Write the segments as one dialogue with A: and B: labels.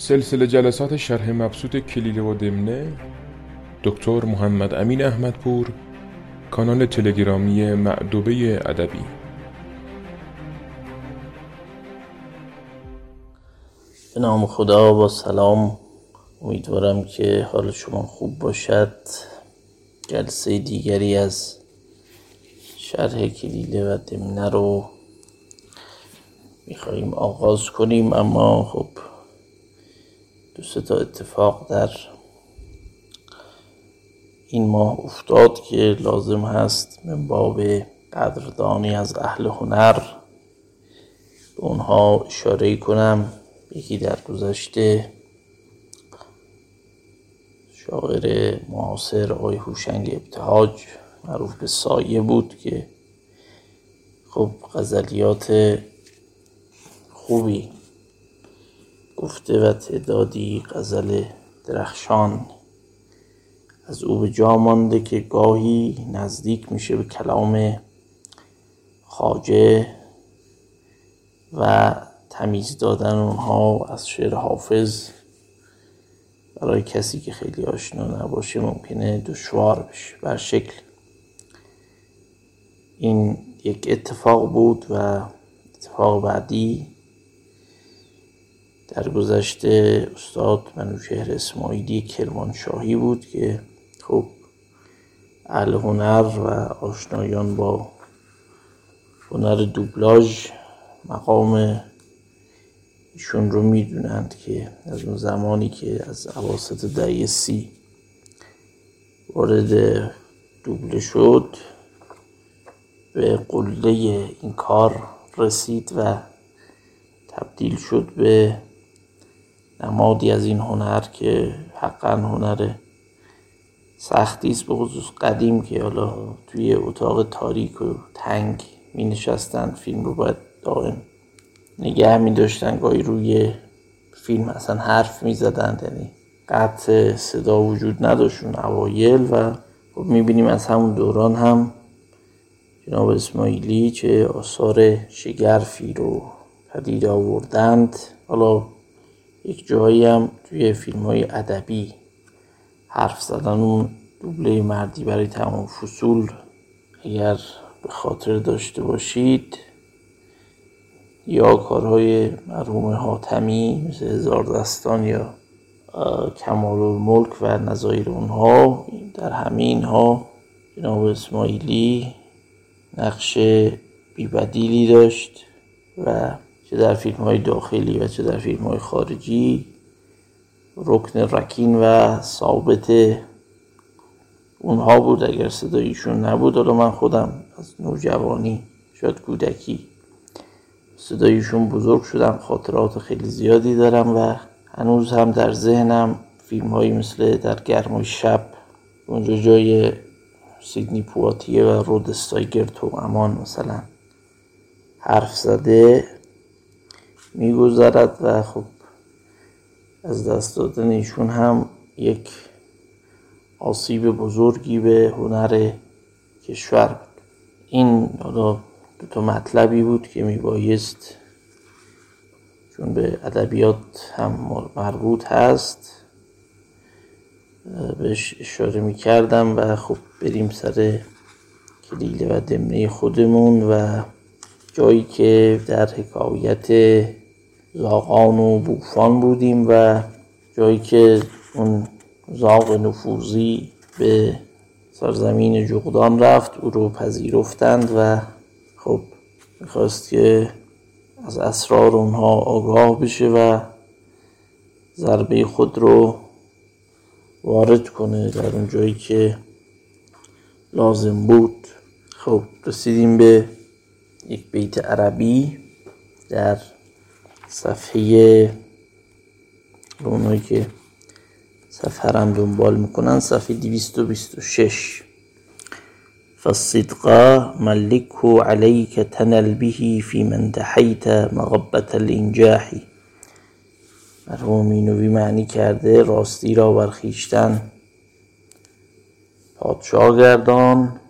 A: سلسله جلسات شرح مبسوط کلیله و دمنه دکتر محمد امین احمدپور کانال تلگرامی معدوبه ادبی.
B: به نام خدا با سلام. امیدوارم که حال شما خوب باشد. جلسه دیگری از شرح کلیله و دمنه رو میخواییم آغاز کنیم اما خب دو تا اتفاق در این ماه افتاد که لازم هست من باب قدردانی از اهل هنر به اونها اشاره کنم. یکی در گذشته شاعر معاصر آقای هوشنگ ابتهاج معروف به سایه بود که خب غزلیات خوبی گفته و تعدادی غزل درخشان از او به جا مانده که گاهی نزدیک میشه به کلام خاجه و تمیز دادن اونها از شعر حافظ برای کسی که خیلی آشنا نباشه ممکنه دشوار بشه. بر شکل این یک اتفاق بود و اتفاق بعدی در گذشته استاد منوشهر اسماعیلی کرمانشاهی بود که خب اهل هنر و آشنایان با هنر دوبلاژ مقام ایشون رو می‌دونند که از اون زمانی که از عواسط دهه سی وارد دوبله شد به قله این کار رسید و تبدیل شد به نمادی از این هنر که حقا هنر سختی است به خصوص قدیم که حالا توی اتاق تاریک و تنگ می نشستن فیلم رو باید دائم نگه می داشتن. گاهی روی فیلم اصلا حرف می زدن یعنی قطع صدا وجود نداشت اون اوایل و خب می بینیم از همون دوران هم جناب اسماعیلی چه آثار شگرفی رو پدید آوردند. حالا یک جایی هم توی فیلم های ادبی حرف زدن اون دوبله مردی برای تمام فصول اگر به خاطر داشته باشید یا کارهای مرحوم حاتمی مثل هزار دستان یا کمال الملک و نظایر اونها در همین ها جناب اسماعیلی نقش بیبدیلی داشت و چه در فیلم های داخلی و چه در فیلم های خارجی رکن رکین و ثابت اونها بود. اگر صدایشون نبود حالا من خودم از نوجوانی شاید کودکی صدایشون بزرگ شدم خاطرات خیلی زیادی دارم و هنوز هم در ذهنم فیلم هایی مثل در گرمای شب اونجا جای سیدنی پواتیه و رود استایگر تو امان مثلا حرف زده. میگذرد و خب از دست دادن ایشون هم یک آسیب بزرگی به هنر کشور بود. این حالا دو تا مطلبی بود که میبایست چون به ادبیات هم مربوط هست بهش اشاره می‌کردم و خب بریم سر کلیله و دمنه خودمون و جایی که در حکایت زاغان و بوفان بودیم و جایی که اون زاغ نفوذی به سرزمین جغدان رفت او رو پذیرفتند و خب می‌خواست که از اسرار اونها آگاه بشه و ضربه خود رو وارد کنه در اون جایی که لازم بود. خب رسیدیم به یک بیت عربی در صفحه اونایی که صفحه هم دنبال می‌کنن صفحه 226 فالصدق ملكه عليك تنل به في من انتحيت مغبة الانجاح. مرحوم اینوی معنی کرده راستی را بر خویشتن پادشاه گردان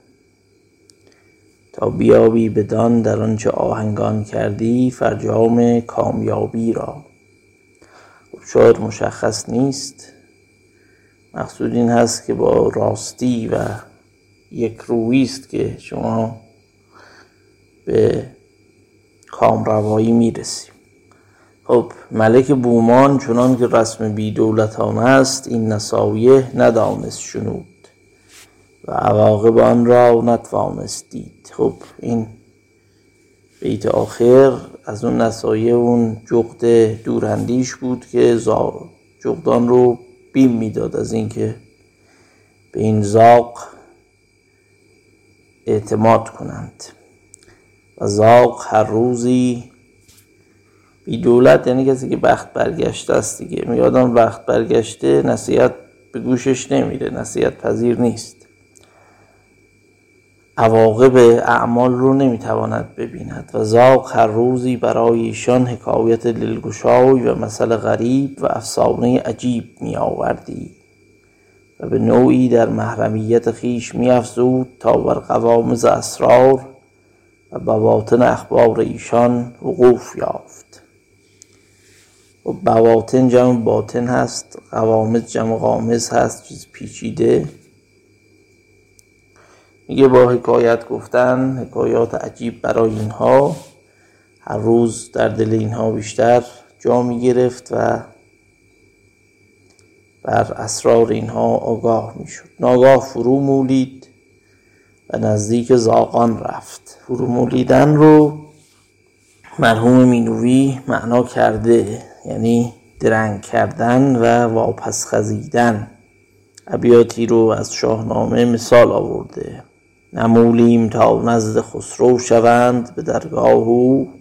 B: بیابی بدان در آنچه آهنگان کردی فرجام کامیابی را. شاید مشخص نیست. مقصود این هست که با راستی و یک روی است که شما به کامروایی می‌رسیم. خب ملک بومان چنان که رسم بی دولتان است این نسایه ندانست شنود. و عواقب آن را نتوانست دید خب این بیت آخر از اون نسایه اون جغد دورندیش بود که جغدان رو بیم می‌داد از اینکه به این زاق اعتماد کنند. و زاق هر روزی بی دولت یعنی کسی که بخت برگشته است دیگه. میادم بخت برگشته نصیحت به گوشش نمیره نصیحت پذیر نیست. عواقب اعمال رو نمی‌تواند ببیند و زاق هر روزی برای ایشان حکایت دلگشای و مثل غریب و افسانه عجیب می آوردی و به نوعی در محرمیت خیش می افزود تا بر قوامز اسرار و بواطن اخبار ایشان وقوف یافت. و بواطن جمع باطن هست قوامز جمع قامز هست چیز پیچیده. میگه با حکایت گفتن حکایات عجیب برای اینها. هر روز در دل اینها بیشتر جا می گرفت و بر اسرار اینها آگاه می شد ناگاه فرو مولید و نزدیک زاغان رفت. فرو مولیدن رو مرحوم مینوی معنا کرده یعنی درنگ کردن و واپس خزیدن. ابیاتی رو از شاهنامه مثال آورده. نمولیم تا نزد خسرو شوند به درگاه او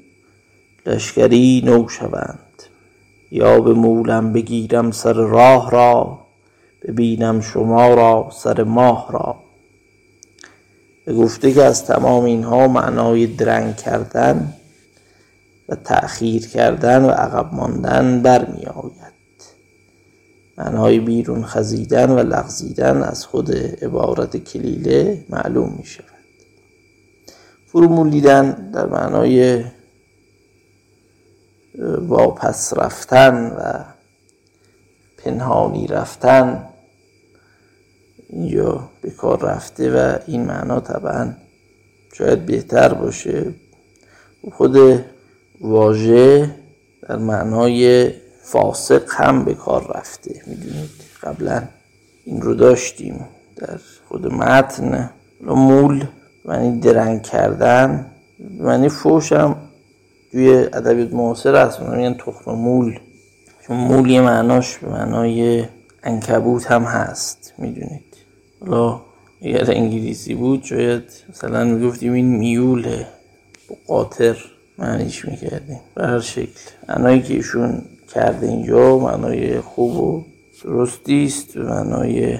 B: لشکری نو شوند. یا به مولم بگیرم سر راه را ببینم شما را سر ماه را. گفته که از تمام اینها معنای درنگ کردن و تأخیر کردن و عقب ماندن برمی آید معنای بیرون خزیدن و لغزیدن از خود عبارت کلیله معلوم می شود در معنای واپس رفتن و پنهانی رفتن اینجا به کار رفته و این معنا طبعا شاید بهتر باشه. خود واژه در معنای فاسق هم به کار رفته. می‌دونید قبلا این رو داشتیم در خود متن. مول معنی درنگ کردن معنی فوش هم توی ادبیات معاصر هست. میگن تخم مول. چون مول یه معناش به معنای انکبوت هم هست. می‌دونید. حالا اگر انگلیسی بود شاید مثلا می‌گفتیم این میوله. قاطر معنیش می‌کردیم. به هر شکل. معنایی که ایشون کرده اینجا معنای خوب و درستی است. معنای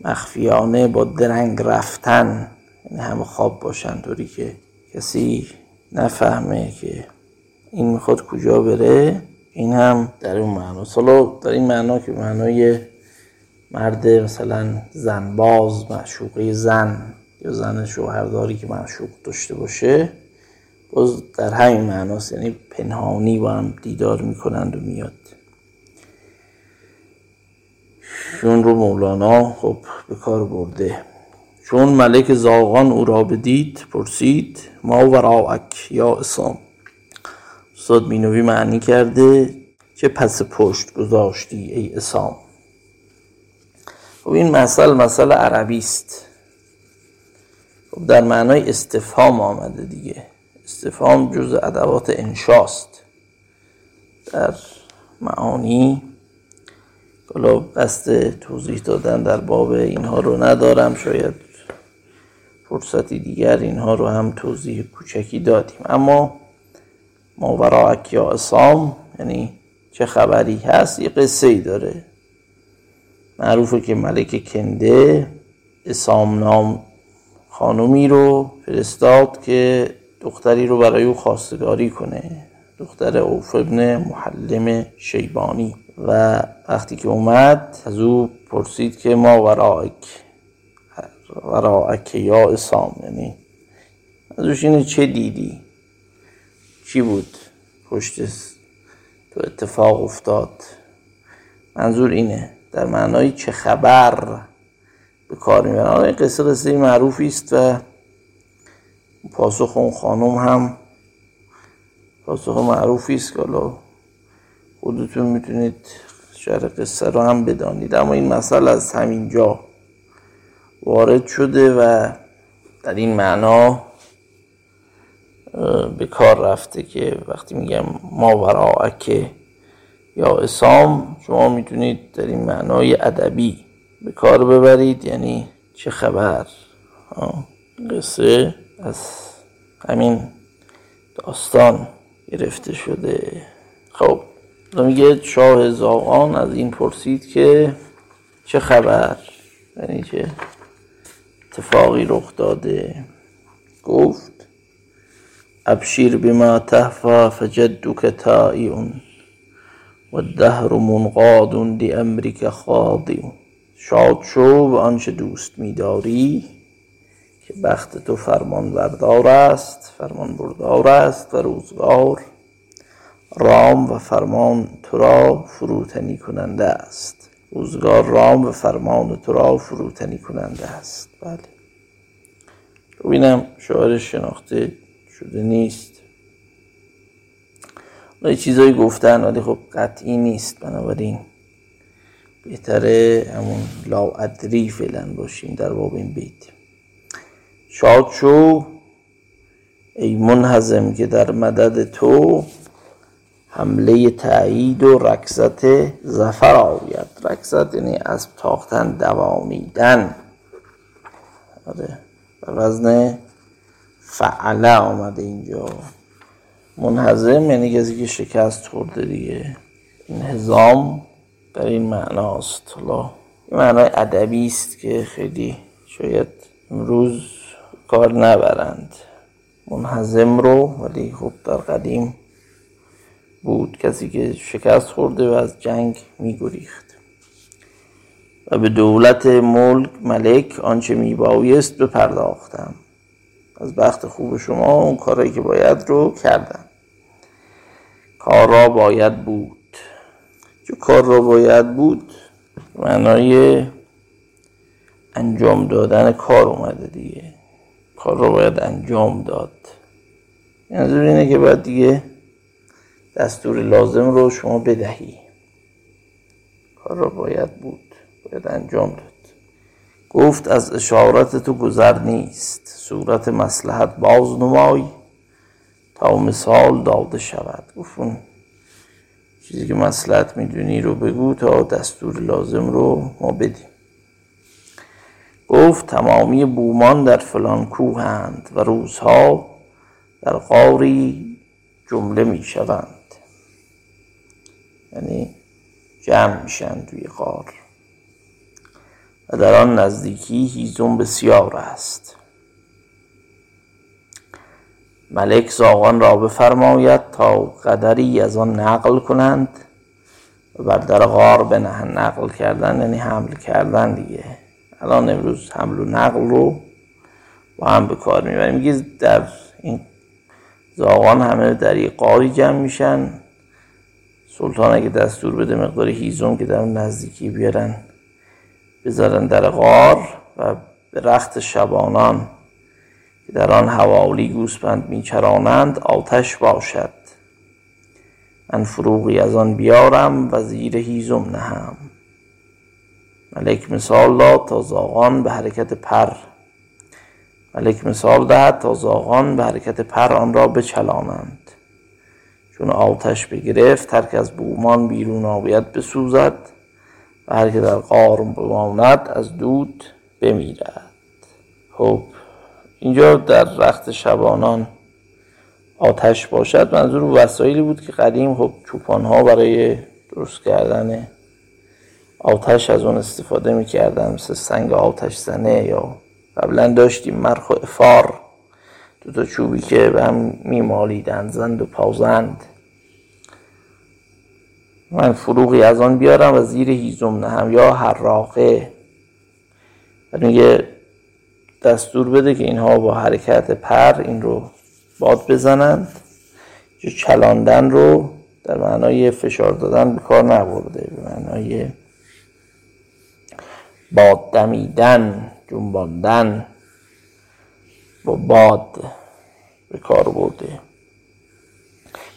B: مخفیانه با درنگ رفتن یعنی همه خواب باشن طوری که کسی نفهمه که این می‌خواد کجا بره. این هم در اون معنا. حالا در این معنا که معنای مرد مثلا زنباز معشوقه زن یا زن شوهرداری که معشوق داشته باشه باز در همین معناست یعنی پنهانی با هم دیدار می‌کنند و میاد. شون رو مولانا خب به کار برده. چون ملک زاغان او را بدید پرسید ما وراعک یا اسام استاد مینوی معنی کرده که پس پشت گذاشتی ای اسام خب این مثل مثل عربی است. خب در معنای استفهام آمده دیگه. استفهام جز ادوات انشاست. در معانی حالا قصد توضیح دادن در باب اینها رو ندارم شاید فرصتی دیگر اینها رو هم توضیح کوچکی دادیم. اما ماوراک یا اسام یعنی چه خبری هست؟ یه قصه ای داره. معروفه که ملک کنده اسام نام خانومی رو فرستاد که دختری رو برای او خواستگاری کنه. دختر اوف ابن محلم شیبانی. و وقتی که اومد از او پرسید که ما ورائک ورائک یا اسام یعنی از اوش اینه چه دیدی؟ چی بود؟ پشت تو اتفاق افتاد. منظور اینه. در معنای چه خبر به کار می‌برن این قصه قصه معروفی است و پاسخ اون خانم هم پاسخ معروفی است که حالا خودتون می‌تونید شهر قصه رو هم بدانید. اما این مسئله از همین جا وارد شده و در این معنا به کار رفته که وقتی میگم ما که یا اسام شما می‌تونید در این معنای ادبی به کار ببرید یعنی چه خبر؟ قصه. از همین داستان گرفته شده. خب میگه شاه زاغان از این پرسید که چه خبر؟ یعنی چه اتفاقی رخ داده؟ گفت ابشیر بما تهفا فجدك تائع والدهر منقاد لامرك خاضع. شاد شو و آنچه دوست میداری که بخت تو فرمان بردار است فرمان بردار است و روزگار. رام و فرمان تو را فروتنی کننده است. روزگار رام و فرمان تو را فروتنی کننده است. بله. ببینم شاعر شناخته شده نیست. یه چیزایی گفتن ولی خب قطعی نیست. بنابراین بهتره همون ادری فعلا باشیم در باب این بیت. شاد شو. ای منحزم که در مدد تو حمله تایید و رکزت زفر آوید رکزت یعنی از تاختن دوانیدن. آره. وزن فعله آمده اینجا. منحزم یعنی کسی که شکست خورده دیگه. انهزام در این معناست. حالا این معنای ادبی است که خیلی شاید امروز کار نبرند. منحزم رو ولی خب در قدیم بود کسی که شکست خورده و از جنگ میگریخت. و به دولت ملک ملک آنچه میبایست بپرداختم. از بخت خوب شما اون کارایی که باید رو کردم. کار را باید بود. چه کار را باید بود؟ معنای انجام دادن کار اومده دیگه. کار را باید انجام داد. منظور اینه که باید دیگه دستور لازم رو شما بدهی. کار را باید بود باید انجام داد. گفت از اشارت تو گذر نیست. صورت مسلحت باز نمای تا مثال داده شود. گفت اون چیزی که مسلحت می‌دونی رو بگو تا دستور لازم رو ما بدیم. گفت تمامی بومان در فلان کوهند و روزها در قاری جمله می‌شوند. یعنی جمع میشن توی غار. و در آن نزدیکی هیزم بسیار است. ملک زاغان را بفرماید تا قدری از آن نقل کنند و بر در غار بنهن نقل کردن یعنی حمل کردن دیگه. الان امروز حمل و نقل رو با هم به کار می‌بریم. میگه در این زاغان همه در یک قاری جمع میشن. سلطان اگه دستور بده مقدار هیزم که در نزدیکی بیارن بذارن در غار و به رخت شبانان که در آن حوالی گوسپند میچرانند آتش باشد. من فروغی از آن بیارم و زیر هیزم نهم. ملک مثال داد تا زاغان به حرکت پر. ملک مثال دهد تا زاغان به حرکت پر آن را بچلانند. چون آتش بگرفت هر از بومان بیرون آوید بسوزد و هر که در قار بماند از دود بمیرد. خب اینجا در رخت شبانان آتش باشد. منظور وسایلی بود که قدیم خب چوپان ها برای درست کردن آتش از اون استفاده می‌کردن مثل سنگ آتش زنه یا قبلا داشتیم مرخ و افار. دو تا چوبی که به هم میمالیدند زند و پازند. من فروغی از آن بیارم و زیر هیزم نهم یا حراقه. میگه دستور بده که اینها با حرکت پر این رو باد بزنند. چلاندن رو در معنای فشار دادن به کار نبرده به معنای باد دمیدن جنباندن با باد به کار برده.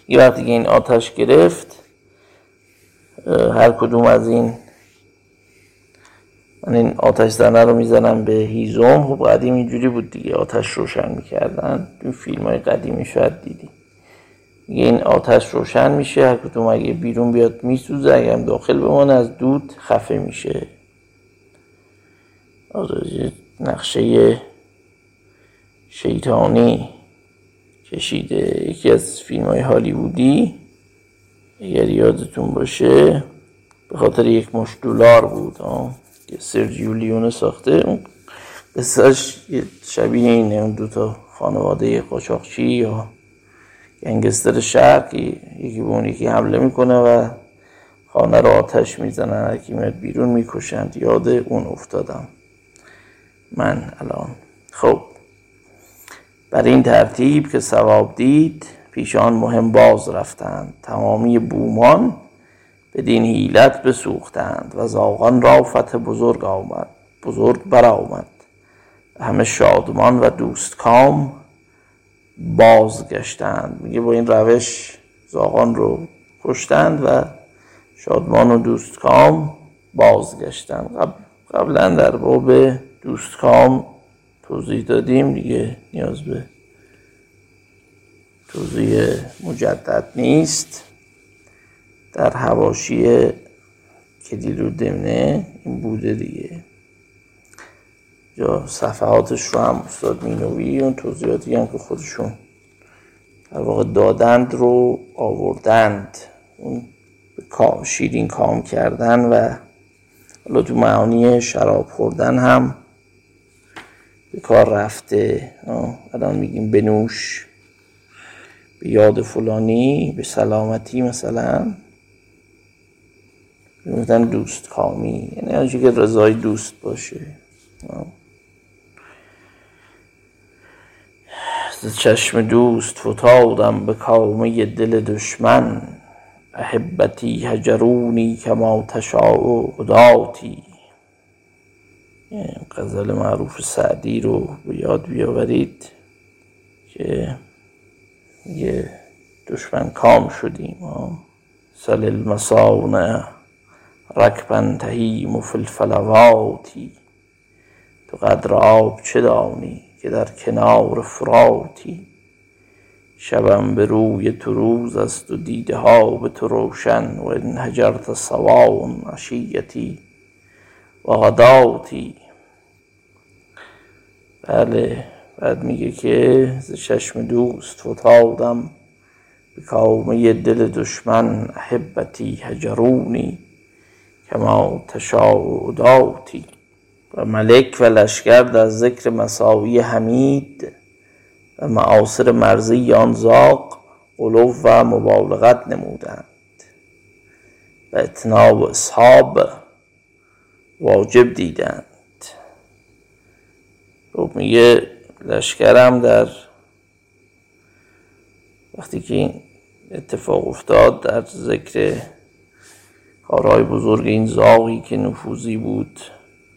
B: یه وقتی که این آتش گرفت. هر کدوم از این من این آتش زنه رو می‌زنم به هیزم. خب قدیم اینجوری بود دیگه آتش روشن می‌کردن. این فیلم های قدیمی شاید دیدی. میگه این آتش روشن میشه هر کدوم اگه بیرون بیاد میسوزه اگه هم داخل بمانه از دود خفه میشه. آره نقشه شیطانی کشیده. یکی از فیلم های هالیوودی اگر یادتون باشه به خاطر یک مش دلار بود که سرجیو لیونه ساخته. قصهش شبیه اینه اون دوتا خانواده قاچاقچی یا گنگستر شهر یکی به اون یکی حمله می‌کنه و خانه رو آتش می‌زنن میاد بیرون می‌کشند. یاد اون افتادم. من الان. خب بر این ترتیب که ثواب دید پیشان مهم باز رفتند. تمامی بومان بدین حیلت بسوختند و زاغان را فتح بزرگ آمد بزرگ برآمد. همه شادمان و دوستکام بازگشتند. میگه با این روش زاغان رو کشتند و شادمان و دوستکام بازگشتند. قبلا در باب دوستکام توضیح دادیم دیگه نیاز به توضیح مجدد نیست. در هواشی کلیل و دمنه این بوده دیگه. یا صفحاتش رو هم استاد مینوی اون توضیحاتی هم که خودشون در واقع دادند رو آوردند. اون کام شیرین کام کردن و حالا تو معانی شراب خوردن هم به کار رفته. الان میگیم بنوش به یاد فلانی به سلامتی مثلا. می‌گفتن دوست کامی یعنی هرچی که رضای دوست باشه. از چشم دوست فتادم به کامه دل دشمن. احبتی هجرونی کما تشاء قداتی غزل معروف سعدی رو به یاد بیاورید که یه دشمن کام شدیم. سل المسانه رکبن تهیم فی الفلواتی تو قدر آب چه دانی که در کنار فراتی شبم به روی تو روز است و دیده ها به تو روشن و ان هجرت سواون عشیتی و غداتی. بله بعد میگه که ز چشم دوست فتادم به کامه دل دشمن احبتی هجرونی کما تشاء داتی و ملک و لشکر در ذکر مساوی حمید و معاصر مرزی آن زاق قلوب و مبالغت نمودند. و اتناب اصحاب واجب دیدند. خب میگه لشکرم در وقتی که اتفاق افتاد در ذکر کارهای بزرگ این زاغی که نفوذی بود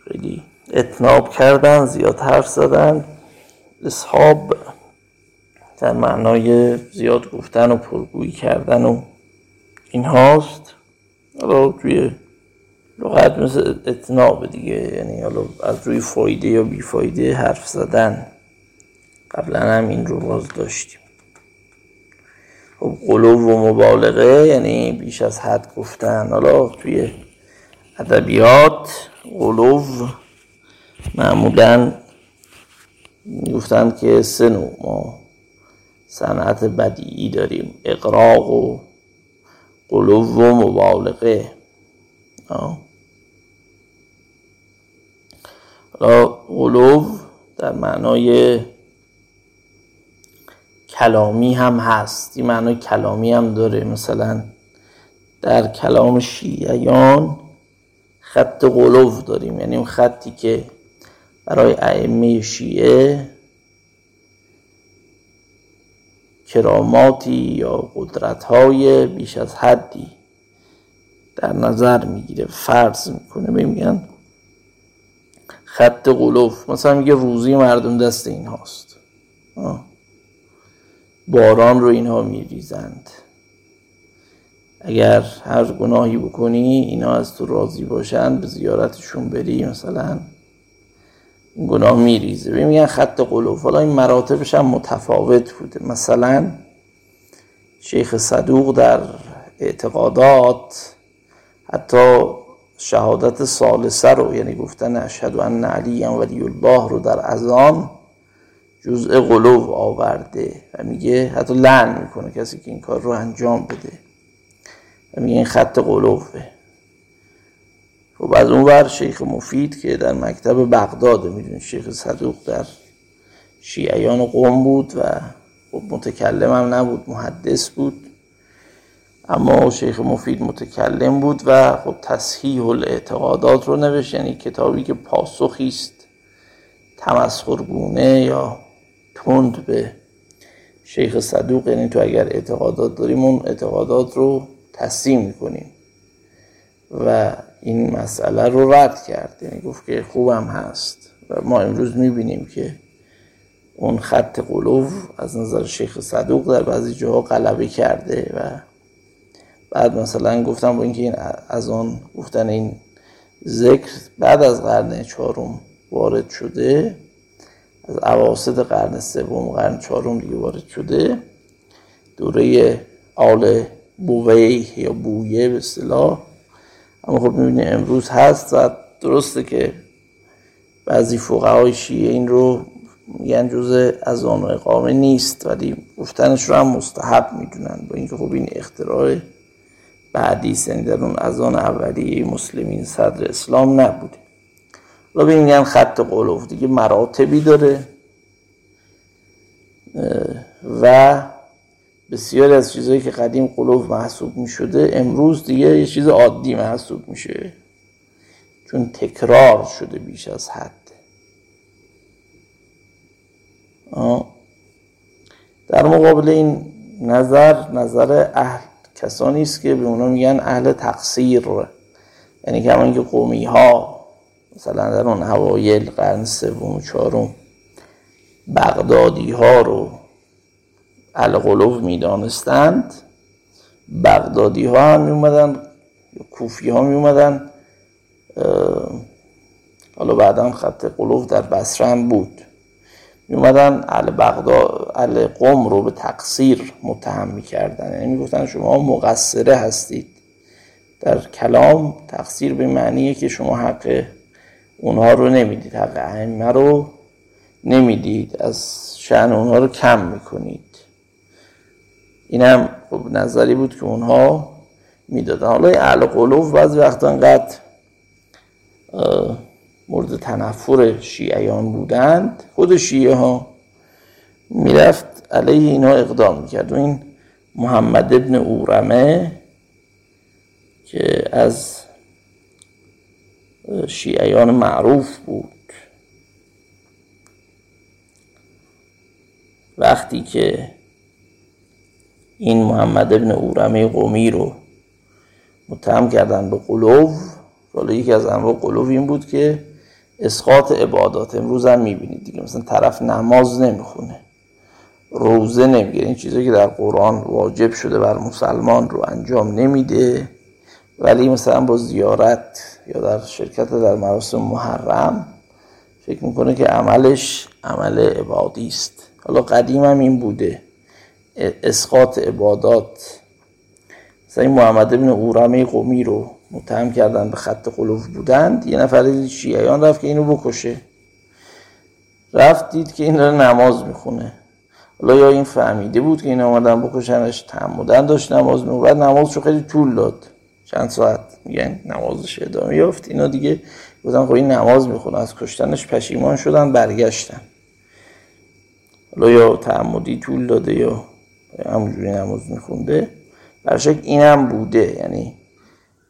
B: خیلی اتناب کردن زیاد حرف زدن اصحاب در معنای زیاد گفتن و پرگویی کردن و این هاست توی لغت مثل اتناب دیگه یعنی حالا از روی فایده یا بیفایده حرف زدن. قبلا هم این رو باز داشتیم. خب قلوب و مبالغه یعنی بیش از حد گفتن. حالا توی ادبیات قلوب معمولا گفتن که سه ما صنعت بدیعی داریم. اقراق و قلوب و مبالغه. حالا قلوب در معنای کلامی هم هست. این معنای کلامی هم داره. مثلا در کلام شیعیان خط قلوب داریم. یعنی اون خطی که برای ائمه شیعه کراماتی یا قدرت های بیش از حدی در نظر می‌گیره فرض می‌کنه. میگن خط قلوف مثلا میگه روزی مردم دست این هاست. باران رو اینها میریزند. اگر هر گناهی بکنی اینا از تو راضی باشن به زیارتشون بری مثلا گناه میریزه. میگن خط قلوف حالا این مراتبش هم متفاوت بوده. مثلا شیخ صدوق در اعتقادات حتی شهادت سالسه رو یعنی گفتن اشهد ان علی ولی الله رو در اذان جزء قلوب آورده. و میگه حتی لعن می‌کنه کسی که این کار رو انجام بده. و میگه این خط قلوبه خب از اون ور شیخ مفید که در مکتب بغداد می‌دونی شیخ صدوق در شیعیان قوم بود و خب متکلم هم نبود محدث بود. اما شیخ مفید متکلم بود و خب تصحیح الاعتقادات رو نوشت یعنی کتابی که پاسخی است تمسخرگونه یا تند به شیخ صدوق. یعنی تو اگر اعتقادات داریم اون اعتقادات رو تصدیم می‌کنیم و این مسئله رو رد کرد. یعنی گفت که خوبم هست و ما امروز می‌بینیم که اون خط قلوب از نظر شیخ صدوق در بعضی جاها غلبه کرده و بعد مثلا گفتم با اینکه این از آن گفتن این ذکر بعد از قرن چهارم وارد شده از اواسط قرن سوم قرن چهارم دیگه وارد شده. دوره آل بویه یا بویه به اصطلاح. اما خب می‌بینی امروز هست و درسته که بعضی فقهای شیعه این رو میگن جزء از آن اقامه نیست ولی گفتنش رو هم مستحب می‌دونن. با اینکه خب این اختراع بعدی یعنی در اون از آن اولیه مسلمین صدر اسلام نبوده. حالا میگن خط قلوف دیگه مراتبی داره. و بسیاری از چیزهایی که قدیم قلوب محسوب می شده امروز دیگه یه چیز عادی محسوب میشه. چون تکرار شده بیش از حد. در مقابل این نظر نظر اهل کسانی است که به اونا میگن اهل تقصیر. یعنی که همون که قومی ها مثلا در اون اوایل قرن سوم و چهارم بغدادی ها رو القلوب می‌دانستند. بغدادی ها هم میومدن کوفی ها میومدن حالا بعدا خط قلوب در بصره هم بود. میومدن اهل بغداد اهل قوم رو به تقصیر متهم می‌کردن. یعنی می‌گفتن شما مقصره هستید. در کلام تقصیر به معنیه که شما حق اونها رو نمی‌دید حق ائمه رو نمی‌دید. از شأن اونها رو کم می‌کنید. این هم خب نظری بود که اونها می‌دادن. حالا اهل قلوب بعضی وقتا انقدر مورد تنفر شیعیان بودند. خود شیعه ها می‌رفت علیه اینا اقدام می‌کرد. و این محمد ابن اورمه که از شیعیان معروف بود. وقتی که این محمد ابن اورمه قومی رو متهم کردن به قلوب حالا یکی از انواع قلوب این بود که اسقاط عبادات. امروز هم می‌بینید دیگه. مثلا طرف نماز نمی‌خونه. روزه نمی‌گیره. این چیزی که در قرآن واجب شده بر مسلمان رو انجام نمیده. ولی مثلا با زیارت یا در شرکت در مراسم محرم فکر می‌کنه که عملش عمل عبادی است. حالا قدیم هم این بوده. اسقاط عبادات. مثلا این محمد ابن اورمه قومی رو متهم کردن به خط قلوب بودند. یه نفر شیعیان رفت که اینو بکشه. رفت دید که این داره نماز می‌خونه. حالا یا این فهمیده بود که این آمدن بکشنش تعمدن داشت نماز می‌خونه. بعد نمازشو خیلی طول داد. چند ساعت. میگن نمازش ادامه یافت. اینا دیگه بودن خب این نماز می‌خونه. از کشتنش پشیمان شدن برگشتن. حالا یا تعمدی طول داده یا همونجوری نماز میخونده. برشک این هم بوده. یعنی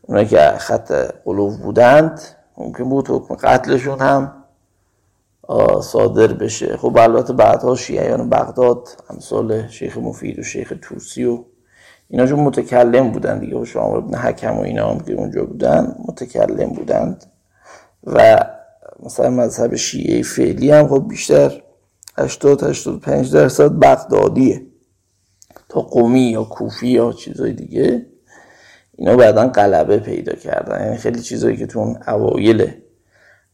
B: اونا که خط قلوب بودند ممکن بود حکم قتلشون هم صادر بشه. خب البته بعدها شیعیان بغداد امثال شیخ مفید و شیخ توسی و اینا چون متکلم بودن دیگه. شما ابن حکم و اینا هم که اونجا بودن متکلم بودند. و مثلا مذهب شیعه فعلی هم خب بیشتر 80 85 درصد بغدادیه. تا قومی یا کوفی یا چیزای دیگه. اینا بعدا غلبه پیدا کردن. یعنی خیلی چیزایی که تو اون اوایل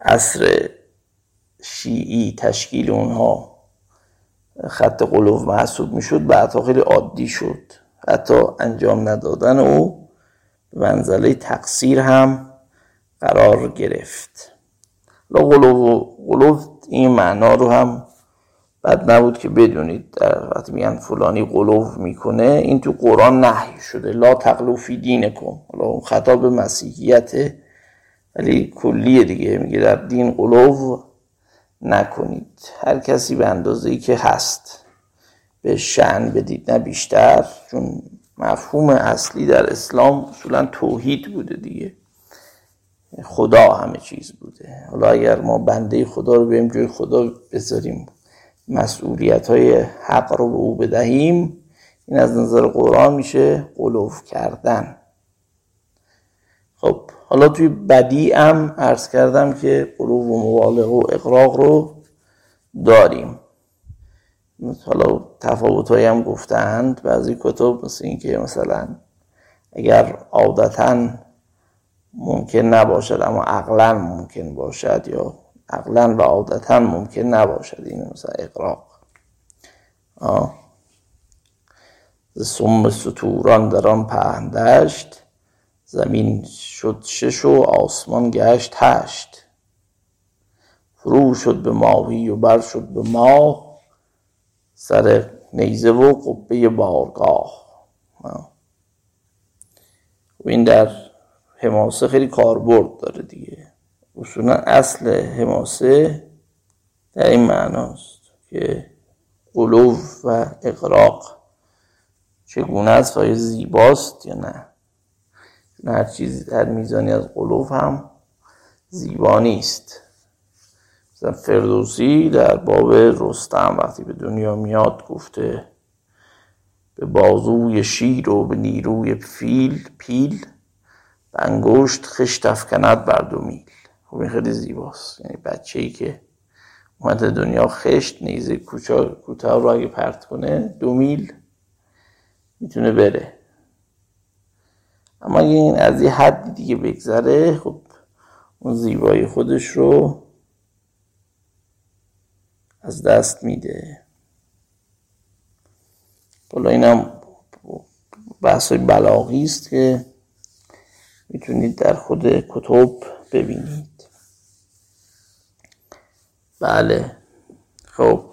B: عصر شیعی تشکیل اونها خط قلوب محسوب می‌شد بعدها خیلی عادی شد. حتی انجام ندادن او منزله تقصیر هم قرار گرفت. لا قلوب این معنا رو هم بد نبود که بدونید در وقتی میگن فلانی قلوب می‌کنه این تو قرآن نهی شده. لا تقلو فی دینکم. حالا اون خطاب مسیحیت ولی کلیه دیگه میگه در دین قلوب نکنید. هر کسی به اندازه ای که هست به شن بدید نه بیشتر چون مفهوم اصلی در اسلام اصولا توحید بوده دیگه. خدا همه چیز بوده. حالا اگر ما بنده خدا رو بریم جای خدا بذاریم. مسئولیت های حق رو به او بدهیم این از نظر قرآن میشه قلوف کردن. خب حالا توی بدی هم عرض کردم که قلوب و مبالغه و اقراق رو داریم. حالا تفاوت هم گفتند بعضی کتب مثل این که مثلا اگر عادتا ممکن نباشد اما عقلا ممکن باشد یا عقلا و عادتا ممکن نباشد این مثلا اقراق آه. سم ستوران در آن پهندشت زمین شد شش و آسمان گشت هشت. فرو شد به ماهی و بر شد به ماه سر نیزه و قبه بارگاه. و این در حماسه خیلی کاربرد داره دیگه. اصولا اصل حماسه در این معناست که قلوب و اقراق چگونه است و زیباست یا نه. هر چیزی در میزانی از قلوب هم زیبا نیست. مثلا فردوسی در باب رستم وقتی به دنیا میاد گفته به بازوی شیر و به نیروی فیل پیل به انگشت خشت افکند بر دو میل. خب این خیلی زیباست. یعنی بچه ای که اومده دنیا خشت نیزه کوتاه رو اگه پرت کنه دو میل می‌تونه بره. اما اگه این از یه حدی دیگه بگذره خب اون زیبایی خودش رو از دست میده. حالا اینم بحث بلاغی است که می‌تونید در خود کتب ببینید. بله. خب.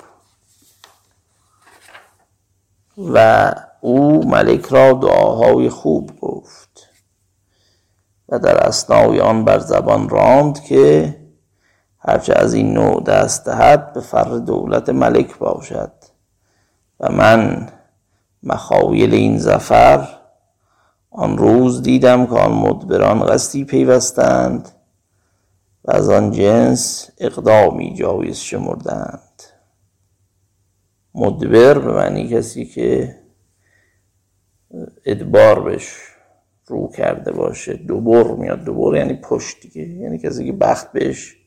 B: و او ملک را دعاهای خوب گفت و در اسنای آن بر زبان راند که هرچه از این نوع دست دهد به فر دولت ملک باشد و من مخایل این زفر آن روز دیدم که آن مدبران قصدی پیوستند و از آن جنس اقدامی جایز شمردند. مدبر به معنی کسی که ادبار بهش رو کرده باشه. دوبر میاد دوبر یعنی پشت دیگه. یعنی کسی که بخت بهش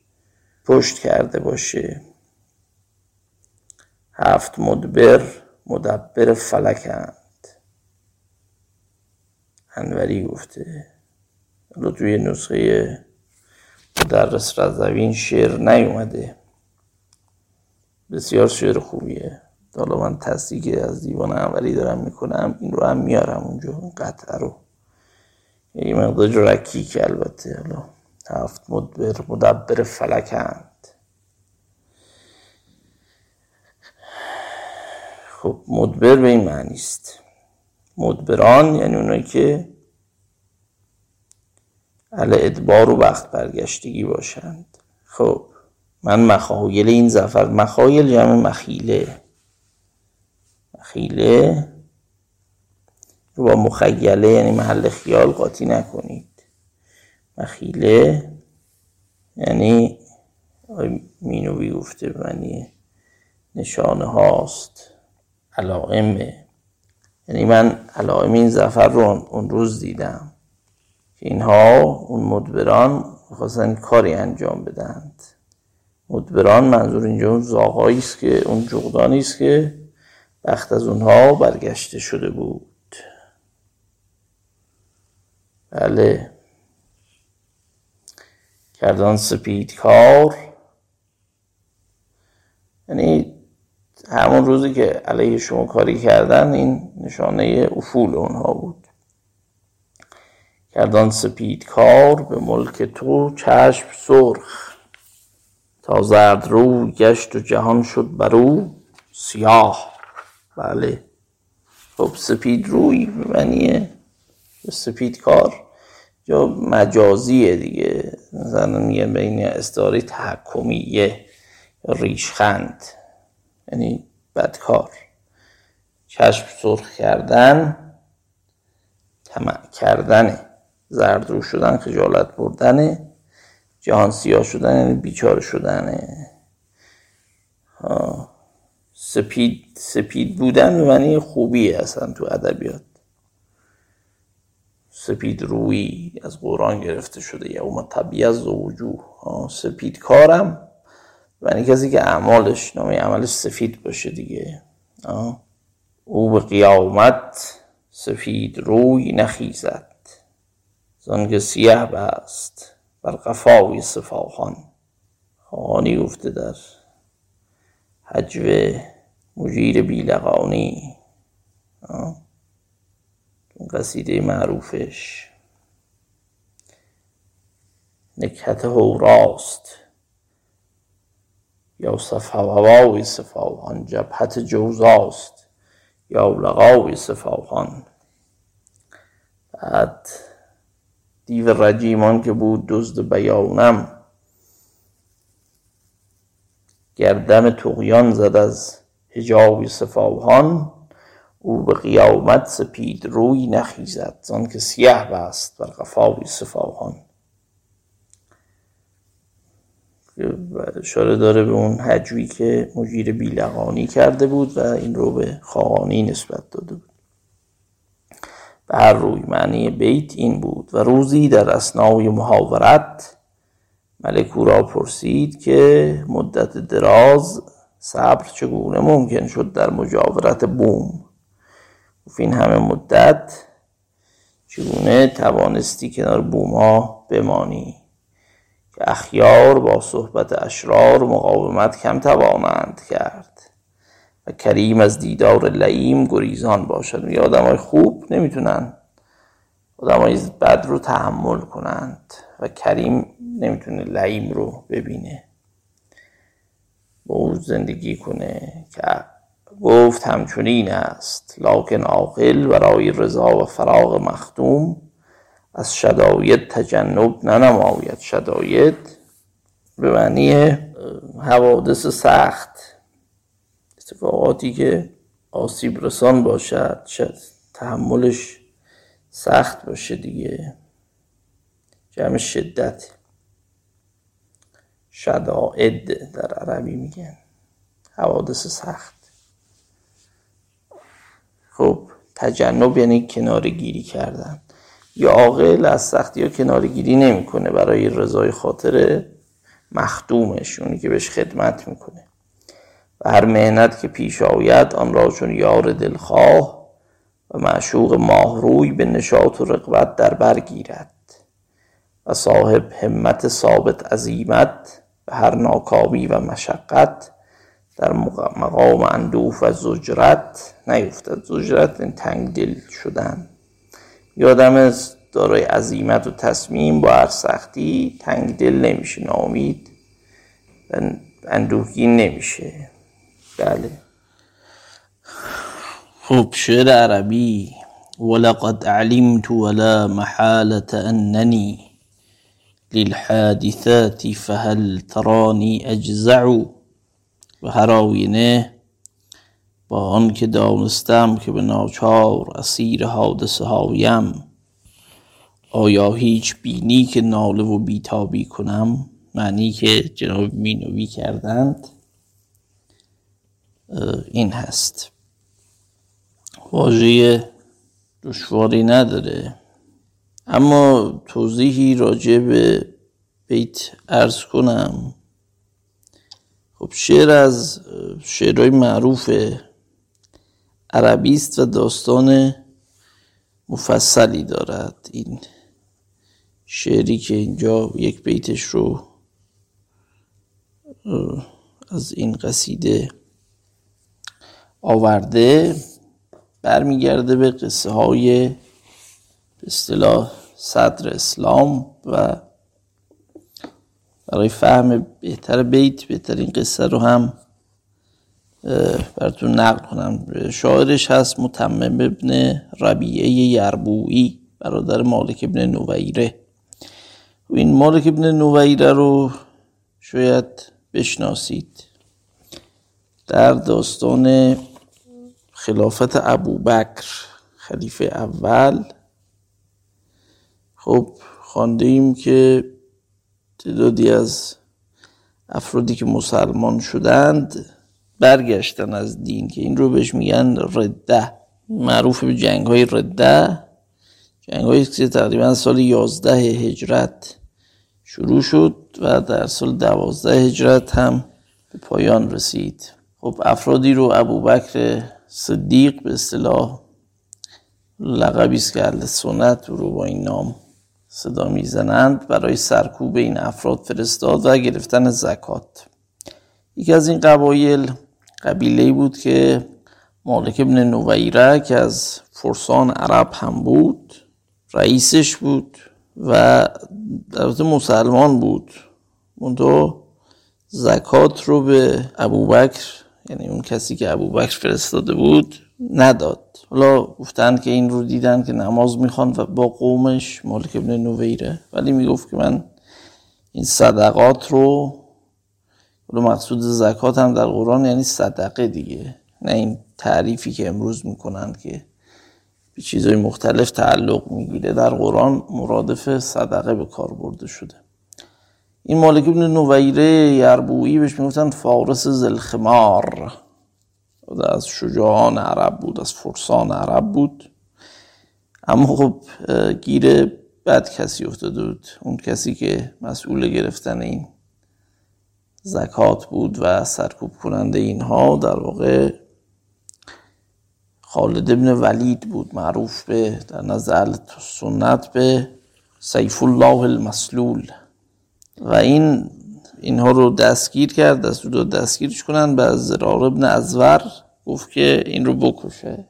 B: پشت کرده باشه. هفت مدبر مدبر فلکند. انوری گفته. حالا توی نسخه مدرس رضوین شعر نیومده. بسیار شعر خوبیه. حالا من تصدیق از دیوان انوری دارم می‌کنم. این رو هم میارم اونجا. این قطعه رو. یه مقدار که البته. حالا هفت مدبر مدبر فلکند. خب مدبر به این معنی است. مدبران یعنی اونایی که علی ادبار و وقت برگشتگی باشند. خب من مخایل این زفر مخایل جمع مخیله. مخیله رو با مخیله یعنی محل خیال قاطی نکنید. مخیله یعنی مینوی گفته معنی نشانه هاست. علائم یعنی من علائم این زفر رو اون روز دیدم. اینها اون مدبران می‌خواستن کاری انجام بدند مدبران منظور اینجا اون زاغایی است که اون جغدانی است که وقت از اونها برگشته شده بود. بله. کردان سپید کار یعنی همون روزی که علیه شما کاری کردن این نشانه افول اونها بود. کردان سپید کار به ملک تو چشم سرخ. تا زرد رو گشت و جهان شد برو سیاه. بله. خب سپید روی به سپید کار یا مجازیه دیگه. مثلا میگه بین استعاره تحکمیه ریشخند. یعنی بدکار. چشم سرخ کردن طمع کردنه. زرد رو شدن خجالت بردنه. جهان سیاه شدن یعنی بیچاره شدنه. سپید سپید بودن معنی خوبیه اصلا تو ادبیات. سپید روی از قرآن گرفته شده یوم طبیعت وجوه. سپید کارم یعنی کسی که اعمالش نامی عملش سفید باشه دیگه. او به قیامت سفید روی نخیزد. زنگ سیه بست. بر قفاوی صفاخان خانی گفته در حجو مجیر بیلقانی اون قصیده معروفش. نکهت هوراست یا صفاوی صفاوان جبهت جوزاست. یا لقاوی صفاوان بعد دیو رجیمان که بود دزد بیانم. گردم تقیان زد از هجابی صفاوان او به قیامت سپید روی نخیزد. زان که سیه بست بر قفاوی صفاوان. اشاره داره به اون حجوی که مجیر بیلقانی کرده بود و این رو به خاقانی نسبت داده بود. به هر روی معنی بیت این بود. و روزی در اسنای محاورت ملک او را پرسید که مدت دراز صبر چگونه ممکن شد در مجاورت بوم؟ گفت این همه مدت چگونه توانستی کنار بوما بمانی؟ که اخیار با صحبت اشرار مقاومت کم توانند کرد. و کریم از دیدار لعیم گریزان باشد. یا آدم های خوب نمی‌تونن. آدم های بد رو تحمل کنند و کریم نمی‌تونه لعیم رو ببینه. با او زندگی کنه که گفت همچنین است. لاکن عاقل برای رضا و فراغ مختوم از شداید تجنب ننماید. شداید به معنی حوادث سخت. اتفاقاتی که آسیب رسان باشد شد تحملش سخت باشه دیگه. جمع شدت. شدائد در عربی میگن. حوادث سخت. خب تجنب یعنی کنارگیری کردن. یا عاقل از سختی ها کنارگیری نمی‌کنه برای رضای خاطر مخدومش اونی که بهش خدمت می‌کنه. و هر مهنت که پیش آید آن را چون یار دلخواه و معشوق ماهروی به نشاط و رقبت در بر گیرد. و صاحب همت ثابت عظیمت به هر ناکامی و مشقت در مقام اندوف و زجرت نیفتد. زجرت این تنگ دل شدن. یادم دارای عظیمت و تصمیم با هر سختی تنگ دل نمیشه نامید و اندوهگین نمیشه. بله. خب شعر عربی. ولقد علمت ولا محالة أنني للحادثات فهل تراني أجزع؟ و هر با آن که دانستم که به ناچار اسیر حادثه هایم آیا هیچ بینی که ناله و بیتابی کنم؟ معنی که جناب مینوی کردند. این هست. واژه دشواری نداره. اما توضیحی راجع به بیت ارز کنم. خب شعر از شعرهای معروف عربی است و داستان مفصلی دارد. این شعری که اینجا یک بیتش رو از این قصیده آورده برمیگرده به قصه های به اصطلاح صدر اسلام و برای فهم بهتر بیت بهترین قصه رو هم براتون نقل کنم. شاعرش هست متمم ابن ربیعه یربوعی برادر مالک ابن نویره. و این مالک ابن نویره رو شاید بشناسید. در داستان خلافت ابوبکر خلیفه اول. خب خانده ایم که تعدادی از افرادی که مسلمان شدند برگشتن از دین که این رو بهش میگن رده. معروف به جنگ های رده. جنگ های که تقریبا سال 11 هجرت شروع شد و در سال 12 هجرت هم به پایان رسید. خب افرادی رو ابوبکر صدیق به اصطلاح لقبی است که اهل سنت رو با این نام صدا می‌زنند برای سرکوب این افراد فرستاد و گرفتن زکات. یکی از این قبایل قبیله بود که مالک ابن نویره که از فرسان عرب هم بود رئیسش بود و در مسلمان بود. منتها زکات رو به ابوبکر یعنی اون کسی که ابوبکر فرستاده بود نداد. حالا گفتند که این رو دیدن که نماز می‌خوان و با قومش مالک ابن نویره. ولی می‌گفت که من این صدقات رو حالا مقصود زکات هم در قرآن یعنی صدقه دیگه. نه این تعریفی که امروز می‌کنند که به چیزهای مختلف تعلق می‌گیره. در قرآن مرادف صدقه به کار برده شده. این مالک ابن نویره یربویی بهش می‌گفتن فارس زلخمار از شجاعان عرب بود از فرسان عرب بود. اما خب گیر بد کسی افتاده بود. اون کسی که مسئول گرفتن این زکات بود و سرکوب کننده اینها در واقع خالد ابن ولید بود معروف به در نظر سنت به سیف الله المسلول. و این اینها رو دستگیر کرد دستور داد دستگیرش کنن به زرار ابن ازور گفت که این رو بکشه.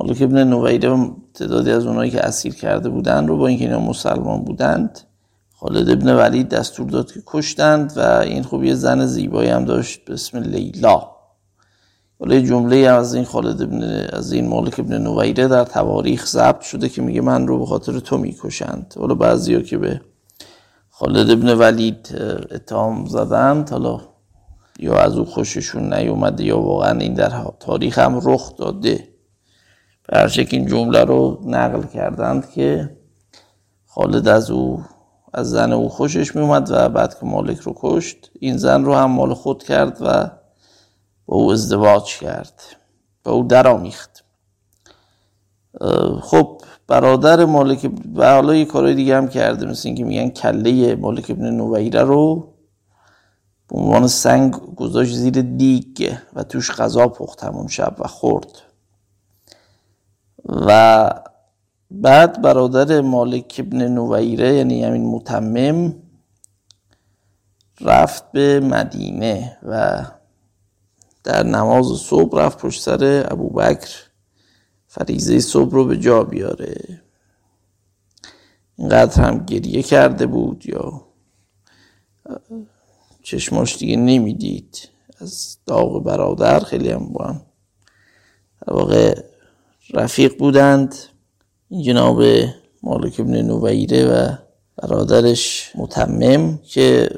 B: مالک ابن نویره تعدادی از اونایی که اسیر کرده بودند رو با اینکه اینا مسلمان بودند خالد ابن ولید دستور داد که کشتند و این خوب یه زن زیبایی هم داشت به اسم لیلا. ولی جمله از این خالد ابن از این مالک ابن نویره در تواریخ ضبط شده که میگه من رو به خاطر تو می‌کشند. حالا بعضیا که به خالد ابن ولید اتهام زدند. حالا یا از او خوششون نیومده یا واقعا این در تاریخ هم رخ داده. به این جمله رو نقل کردند که خالد از او از زن او خوشش میومد و بعد که مالک رو کشت این زن رو هم مال خود کرد و با او ازدواج کرد با او درآمیخت خب برادر مالک و حالا یه کارهای دیگه هم کرده مثل اینکه میگن کله مالک ابن نویره رو به عنوان سنگ گذاشت زیر دیگ و توش غذا پخت همون شب و خورد. و بعد برادر مالک ابن نویره یعنی همین متمم رفت به مدینه و در نماز صبح رفت پشت سر ابوبکر. فریزه صبح رو به جا بیاره. اینقدر هم گریه کرده بود یا چشماش دیگه نمی‌دید. از داغ برادر خیلی هم با هم در واقع رفیق بودند. جناب مالک ابن نویره و برادرش متمم که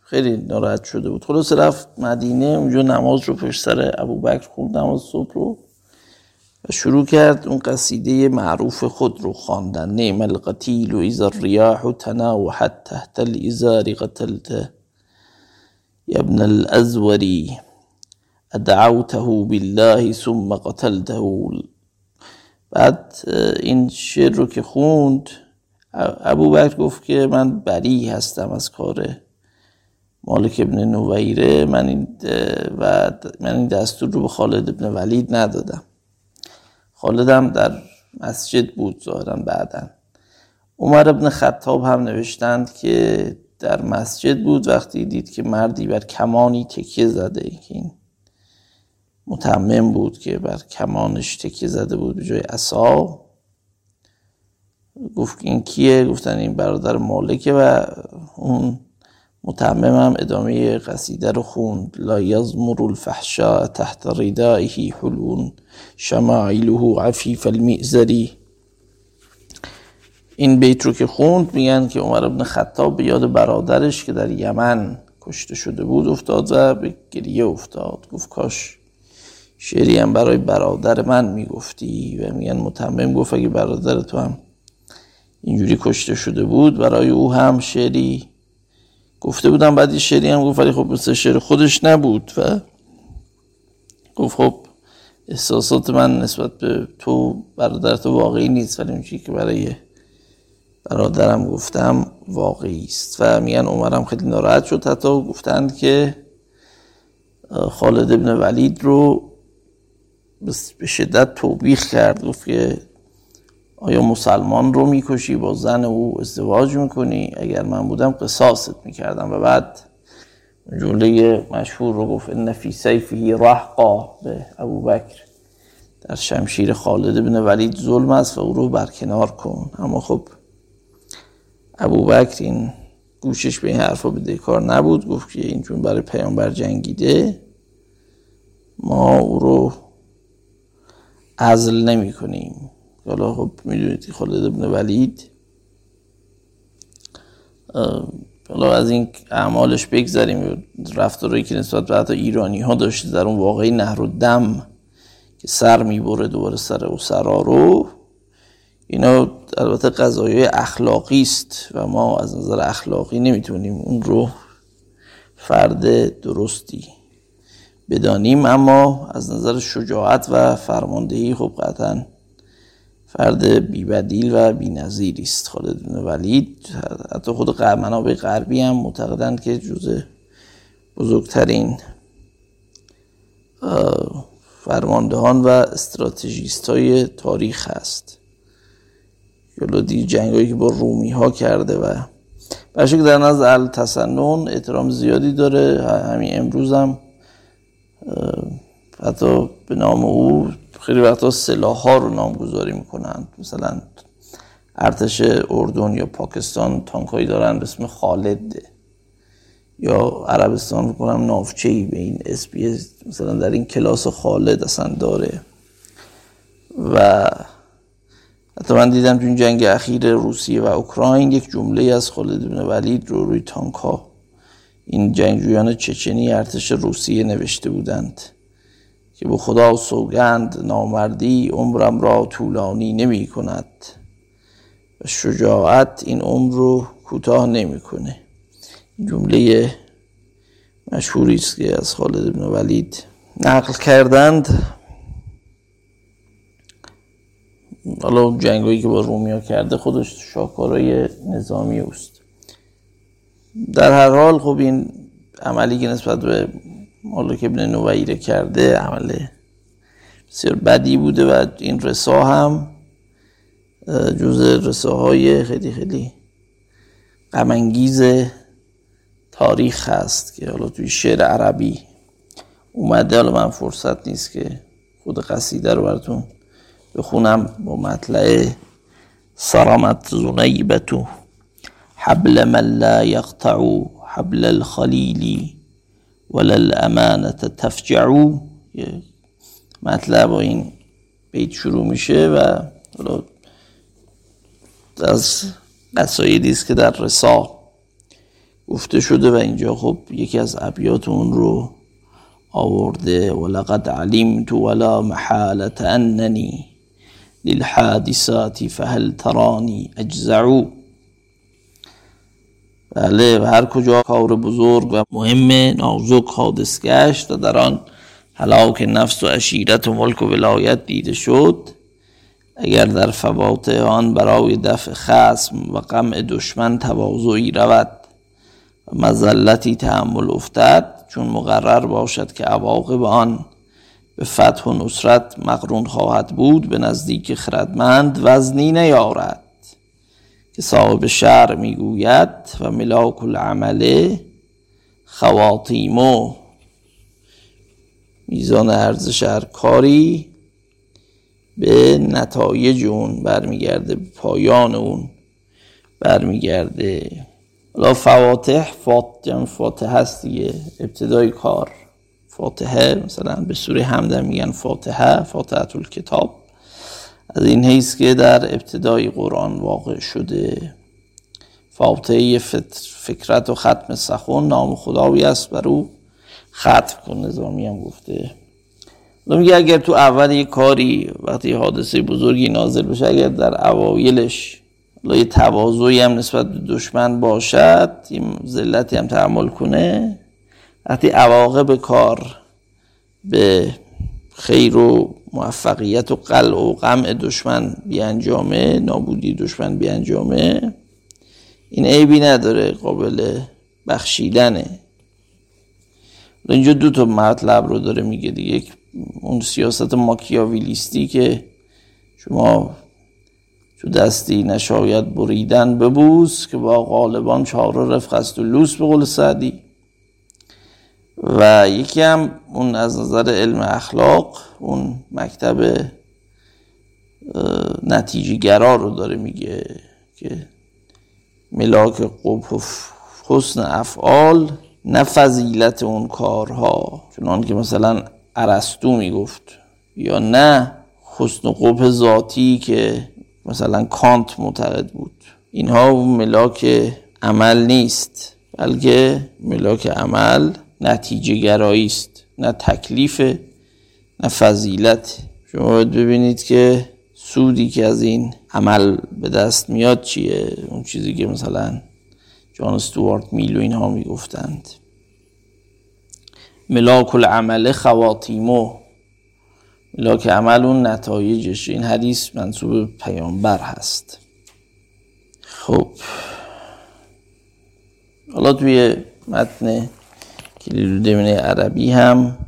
B: خیلی ناراحت شده بود. خلاص رفت مدینه اونجا نماز رو پشت سر ابو بکر خوند نماز صبح رو. و شروع کرد اون قصیده معروف خود رو خواندن. نعم القتیل و اذا الریاح تناوحت تحت الازار قتلته یا ابن الازوری ادعوته بالله ثم قتلته. بعد این شعر رو که خوند ابو بکر گفت که من بری هستم از کار مالک ابن نویره من این و من این دستور رو به خالد ابن ولید ندادم. خالدم در مسجد بود ظاهرا بعدا. عمر ابن خطاب هم نوشتند که در مسجد بود وقتی دید که مردی بر کمانی تکیه زده این متمم بود که بر کمانش تکیه زده بود به جای عصا. گفت این کیه؟ گفتن این برادر مالکه و اون متمم هم ادامه قصیده رو خوند. لا یزمر الفحشاء تحت ردائه حلون. شماعله عفیف المئزری این بیت رو که خوند میگن که عمر ابن خطاب به یاد برادرش که در یمن کشته شده بود افتاد و به گریه افتاد. گفت کاش شعری هم برای برادر من می‌گفتی. و میگن متمم گفت اگه برادر تو هم اینجوری کشته شده بود برای او هم شعری گفته بودم بعد یه شعری هم گفت ولی خب مثل شعر خودش نبود و گفت خب احساسات من نسبت به تو برادر تو واقعی نیست ولی اون که برای برادرم گفتم واقعی است. و میگن عمرم خیلی ناراحت شد. حتی گفتند که خالد ابن ولید رو به شدت توبیخ کرد. گفت که آیا مسلمان رو می‌کشی با زن او ازدواج می‌کنی؟ اگر من بودم قصاصت می‌کردم. و بعد جمله مشهور رو گفت ان فی سیفه رحقا به ابو بکر. در شمشیر خالد بن ولید ظلم است و او رو برکنار کن. اما خب ابو بکر این گوشش به این حرفا به کار نبود. گفت که این چون برای پیامبر جنگیده ما او رو ازل نمی کنیم حالا خب می‌دونید خالد ابن ولید حالا از این اعمالش بگذاریم رفتاری که نسبت به حتی ایرانی ها داشته در اون واقعی نهر و دم که سر می‌بره دوباره سر او سرا رو اینا البته قضایای اخلاقی است و ما از نظر اخلاقی نمی‌تونیم اون رو فرد درستی بدانیم. اما از نظر شجاعت و فرماندهی خب قطعا فرد بیبدیل و بینظیری است خالد بن ولید. حتی خود منابع غربی هم معتقدند که جز بزرگترین فرماندهان و استراتژیست های تاریخ هست یولودی جنگایی که با رومی ها کرده و که در نظر التسنن احترام زیادی داره. همین امروز هم حتی به نام او خیلی وقتا سلاح ها رو نامگذاری می‌کنند مثلا ارتش اردن یا پاکستان تانکایی دارن به اسم خالد یا عربستان می‌کنم نافچه ای به این اسپی مثلا در این کلاس خالد اصلا داره. و حتی من دیدم تو این جنگ اخیر روسیه و اوکراین یک جمله از خالد بن ولید رو روی تانک ها این جنگجویان چچنی ارتش روسیه نوشته بودند. که به خدا سوگند نامردی عمرم را طولانی نمی کند و شجاعت این عمر رو کوتاه نمی‌کنه جمله مشهوری است که از خالد بن ولید نقل کردند. حالا جنگایی که با رومیا کرده خودش شاکارای نظامی اوست. در هر حال خب این عملی که نسبت به مالک ابن نویره کرده عمل بسیار بدی بوده و این رسا هم جز رساهای خیلی خیلی غمانگیز تاریخ هست که حالا توی شعر عربی اومده. حالا من فرصت نیست که خود قصیده رو براتون بخونم. با مطلع صرمت زنیبتو حبل من لا يقطع حبل الخلیلی ولا الامانه تفجعو مطلب با این بیت شروع میشه و از قصایدی است که در رسا گفته شده و اینجا خب یکی از ابیات اون رو آورده. ولقد علمت ولا محالة انني للحادثات فهل تراني اجزعو بله و هر کجا کار بزرگ و مهم نازک حادث گشت و در آن هلاک نفس و اشیرت و ملک و ولایت دیده شد اگر در فوات آن برای دفع خسم و غم دشمن تواضعی رود و مزلتی تحمل افتد چون مقرر باشد که عواقب آن به فتح و نصرت مقرون خواهد بود به نزدیک خردمند وزنی نیارد. که صاحب شعر می‌گوید و ملاک العمله خواتیمو میزان ارزش هر کاری به نتایج اون برمیگرده به پایان اون برمیگرده. حالا فواتح فاتح فاتح هست دیگه ابتدای کار فاتحه مثلا به سوره حمد میگن فاتحه فاتحه کتاب از این حیث که در ابتدای قرآن واقع شده. فاتحه فکرت و ختم سخون نام خداوی است بر او ختم کن نظامی هم گفته. میگه اگر تو اول یه کاری وقتی حادثه بزرگی نازل بشه اگر در اوایلش یه تواضعی هم نسبت به دشمن باشد این ذلتی هم تحمل کنه وقتی عواقب کار به خیر و موفقیت و قلع و غمع دشمن بیانجامه نابودی دشمن بیانجامه این عیبی نداره قابل بخشیدنه. اینجا دو تا مطلب رو داره میگه دیگه. اون سیاست ماکیاویلیستی که شما تو دستی نشاید بریدن ببوس که با غالبان چهار رفق است و لوس به قول سعدی. و یکی هم اون از نظر علم اخلاق اون مکتب نتیجه گرا رو داره میگه که ملاک قبح حسن افعال نه فضیلت اون کارها. چنان که مثلا عرستو می‌گفت یا نه حسن قبح ذاتی که مثلا کانت معتقد بود. اینها ملاک عمل نیست بلکه ملاک عمل نتیجه گرایی است نه تکلیف نه فضیلت. شما باید ببینید که سودی که از این عمل به دست میاد چیه؟ اون چیزی که مثلا جان استوارت میل و اینها می‌گفتند. ملاک العمل خواتیمو ملاک عمل اون نتایجش. این حدیث منصوب پیامبر هست. خب. حالا توی متن کلیل عربی هم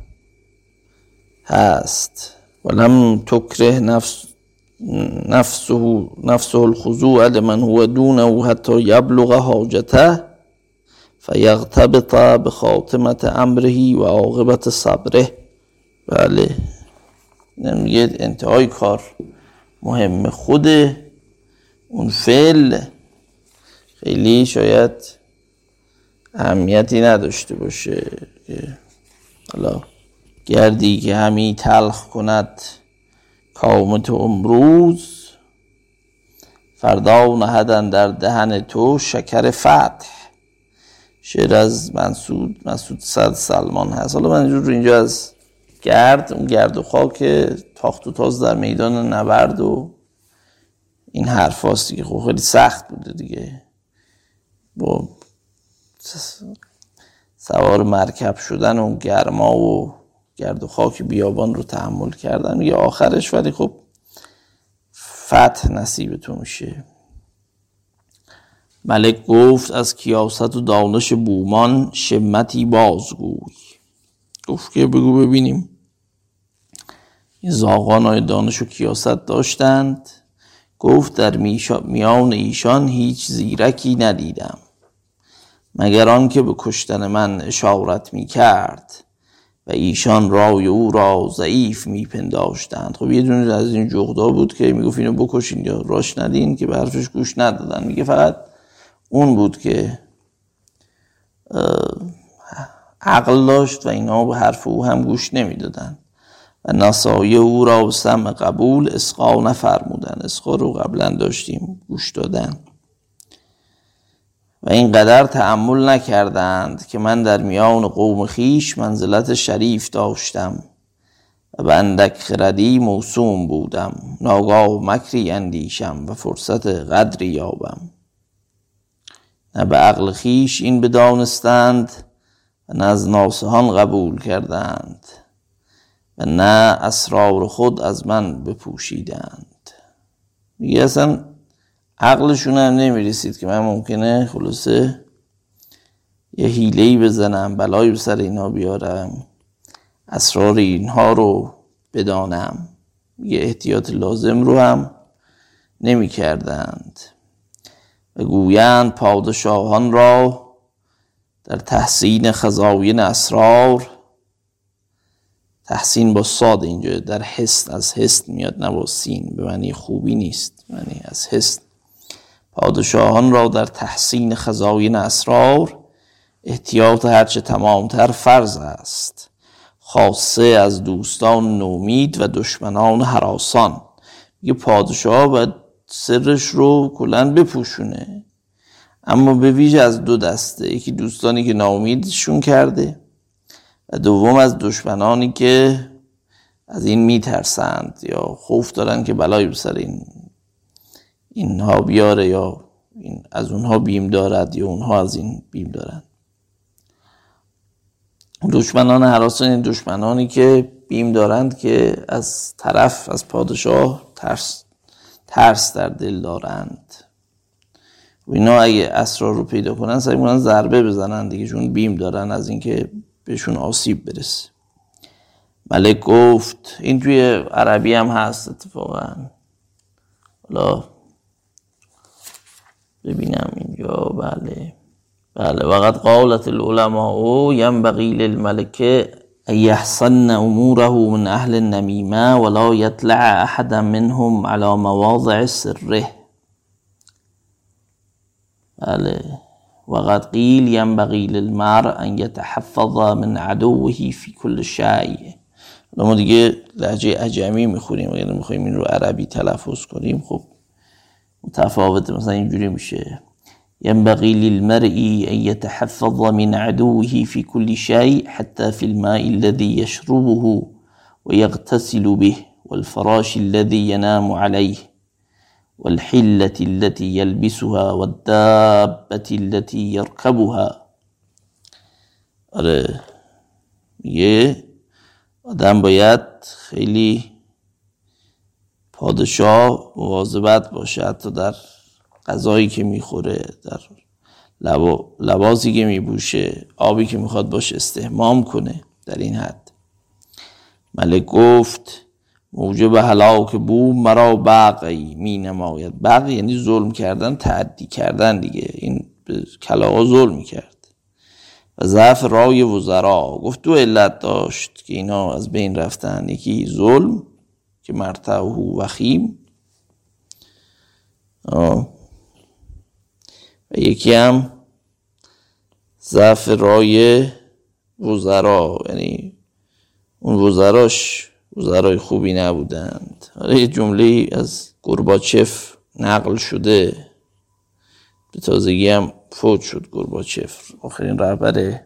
B: هست. ولم تکره نفس نفسه نفسه الخضوع لمن هو دونه حتی یبلغ حاجته فیغتبط به خاتمت امره و عاقبت صبره. بله. میگه انتهای کار مهم خود اون فعل. خیلی شاید اهمیتی نداشته باشه حالا گردی که همی تلخ کند کامت امروز فردا نهدن در دهن تو شکر فتح. شعر از منصود مسعود صد سلمان هست. حالا من رو اینجا از گرد اون گرد و خاک تاخت و تاز در میدان نبرد و این حرف هاست دیگه خب خیلی سخت بوده دیگه. با سوار مرکب شدن و گرما و گرد و خاک بیابان رو تحمل کردن یه آخرش ولی خب فتح نصیبتون میشه. ملک گفت از کیاست و دانش بومان شمتی بازگوی. گفت که بگو ببینیم. این زاغان های دانش و کیاست داشتند؟ گفت در میان ایشان هیچ زیرکی ندیدم. مگر آنکه به کشتن من اشارت می کرد و ایشان رای او را ضعیف میپنداشتند. خب یه دونه از این جغدا بود که می‌گفت اینو بکشین یا راش ندین که به حرفش گوش ندادن. میگه فقط اون بود که عقل داشت و اینا به حرف او هم گوش نمی‌دادن. و نصایه او را به سم قبول اسقا نفرمودن. اسقا رو قبلا داشتیم گوش دادن. و اینقدر تحمل نکردند که من در میان قوم خیش منزلت شریف داشتم و به اندک خردی موسوم بودم. ناگاه مکری اندیشم و فرصت قدری یابم. نه به عقل خیش این بدانستند و نه از ناسهان قبول کردند و نه اسرار خود از من بپوشیدند. میگه اصلا عقلشون هم نمی‌رسید که من ممکنه خلاصه یه حیلهی بزنم بلایی به سر اینها بیارم اسرار اینها رو بدانم. یه احتیاط لازم رو هم نمی کردند و گویند پادشاهان را در تحسین خزاین اسرار تحسین با ساد اینجا در حس از حس میاد نه با سین. به معنی خوبی نیست معنی از حس پادشاهان را در تحسین خزاین اسرار احتیاط هرچه تمامتر فرض است. خاصه از دوستان نومید و دشمنان حراسان. یه پادشاه باید سرش رو کلا بپوشونه. اما به ویژه از دو دسته یکی دوستانی که ناامیدشون کرده و دوم از دشمنانی که از این میترسند یا خوف دارن که بلایی سر این اینها بیاره یا این از اونها بیم دارد یا اونها از این بیم دارند. دشمنان حراسان دشمنانی که بیم دارند که از طرف از پادشاه ترس, ترس در دل دارند. و اینا اگه اسرار رو پیدا کنن سعی کنن ضربه بزنن دیگه چون بیم دارن از اینکه بهشون آسیب برسه. ملک گفت این توی عربی هم هست اتفاقا. حالا ببینم اینجا بله. بله. وقد قالت العلماء ينبغي للملك أن يحسن أموره من أهل النميمة ولا يطلع أحدا منهم على مواضع سره. بله. وقد قيل ينبغي للمرء أن يتحفظ من عدوه في كل شيء. ما دیگه لحجه عجمی میخوریم یعنی میخوایم این رو عربی تلفظ کنیم خب متفاوت مثلا اینجوری میشه ينبغي للمرء أن يتحفظ من عدوه في كل شيء حتى في الماء الذي يشربه ويغتسل به والفراش الذي ينام عليه والحلة التي يلبسها والدابة التي يركبها. آره میگه آدم باید خیلی پادشاه مواظبت باشه حتی در غذایی که می‌خوره در لباسی که میبوشه آبی که می‌خواد باش استهمام کنه در این حد. ملک گفت موجب هلاک بو مرا بقی می نماید. بقی یعنی ظلم کردن تعدی کردن دیگه. این کلاها ظلم کرد و ضعف رای وزرا. گفت دو علت داشت که اینا از بین رفتن. یکی ظلم که مرتعه وخیم و یکی هم ضعف رای وزرا یعنی اون وزراش وزرای خوبی نبودند. حالا یه جمله از گرباچف نقل شده. به تازگی هم فوت شد گرباچف آخرین رهبر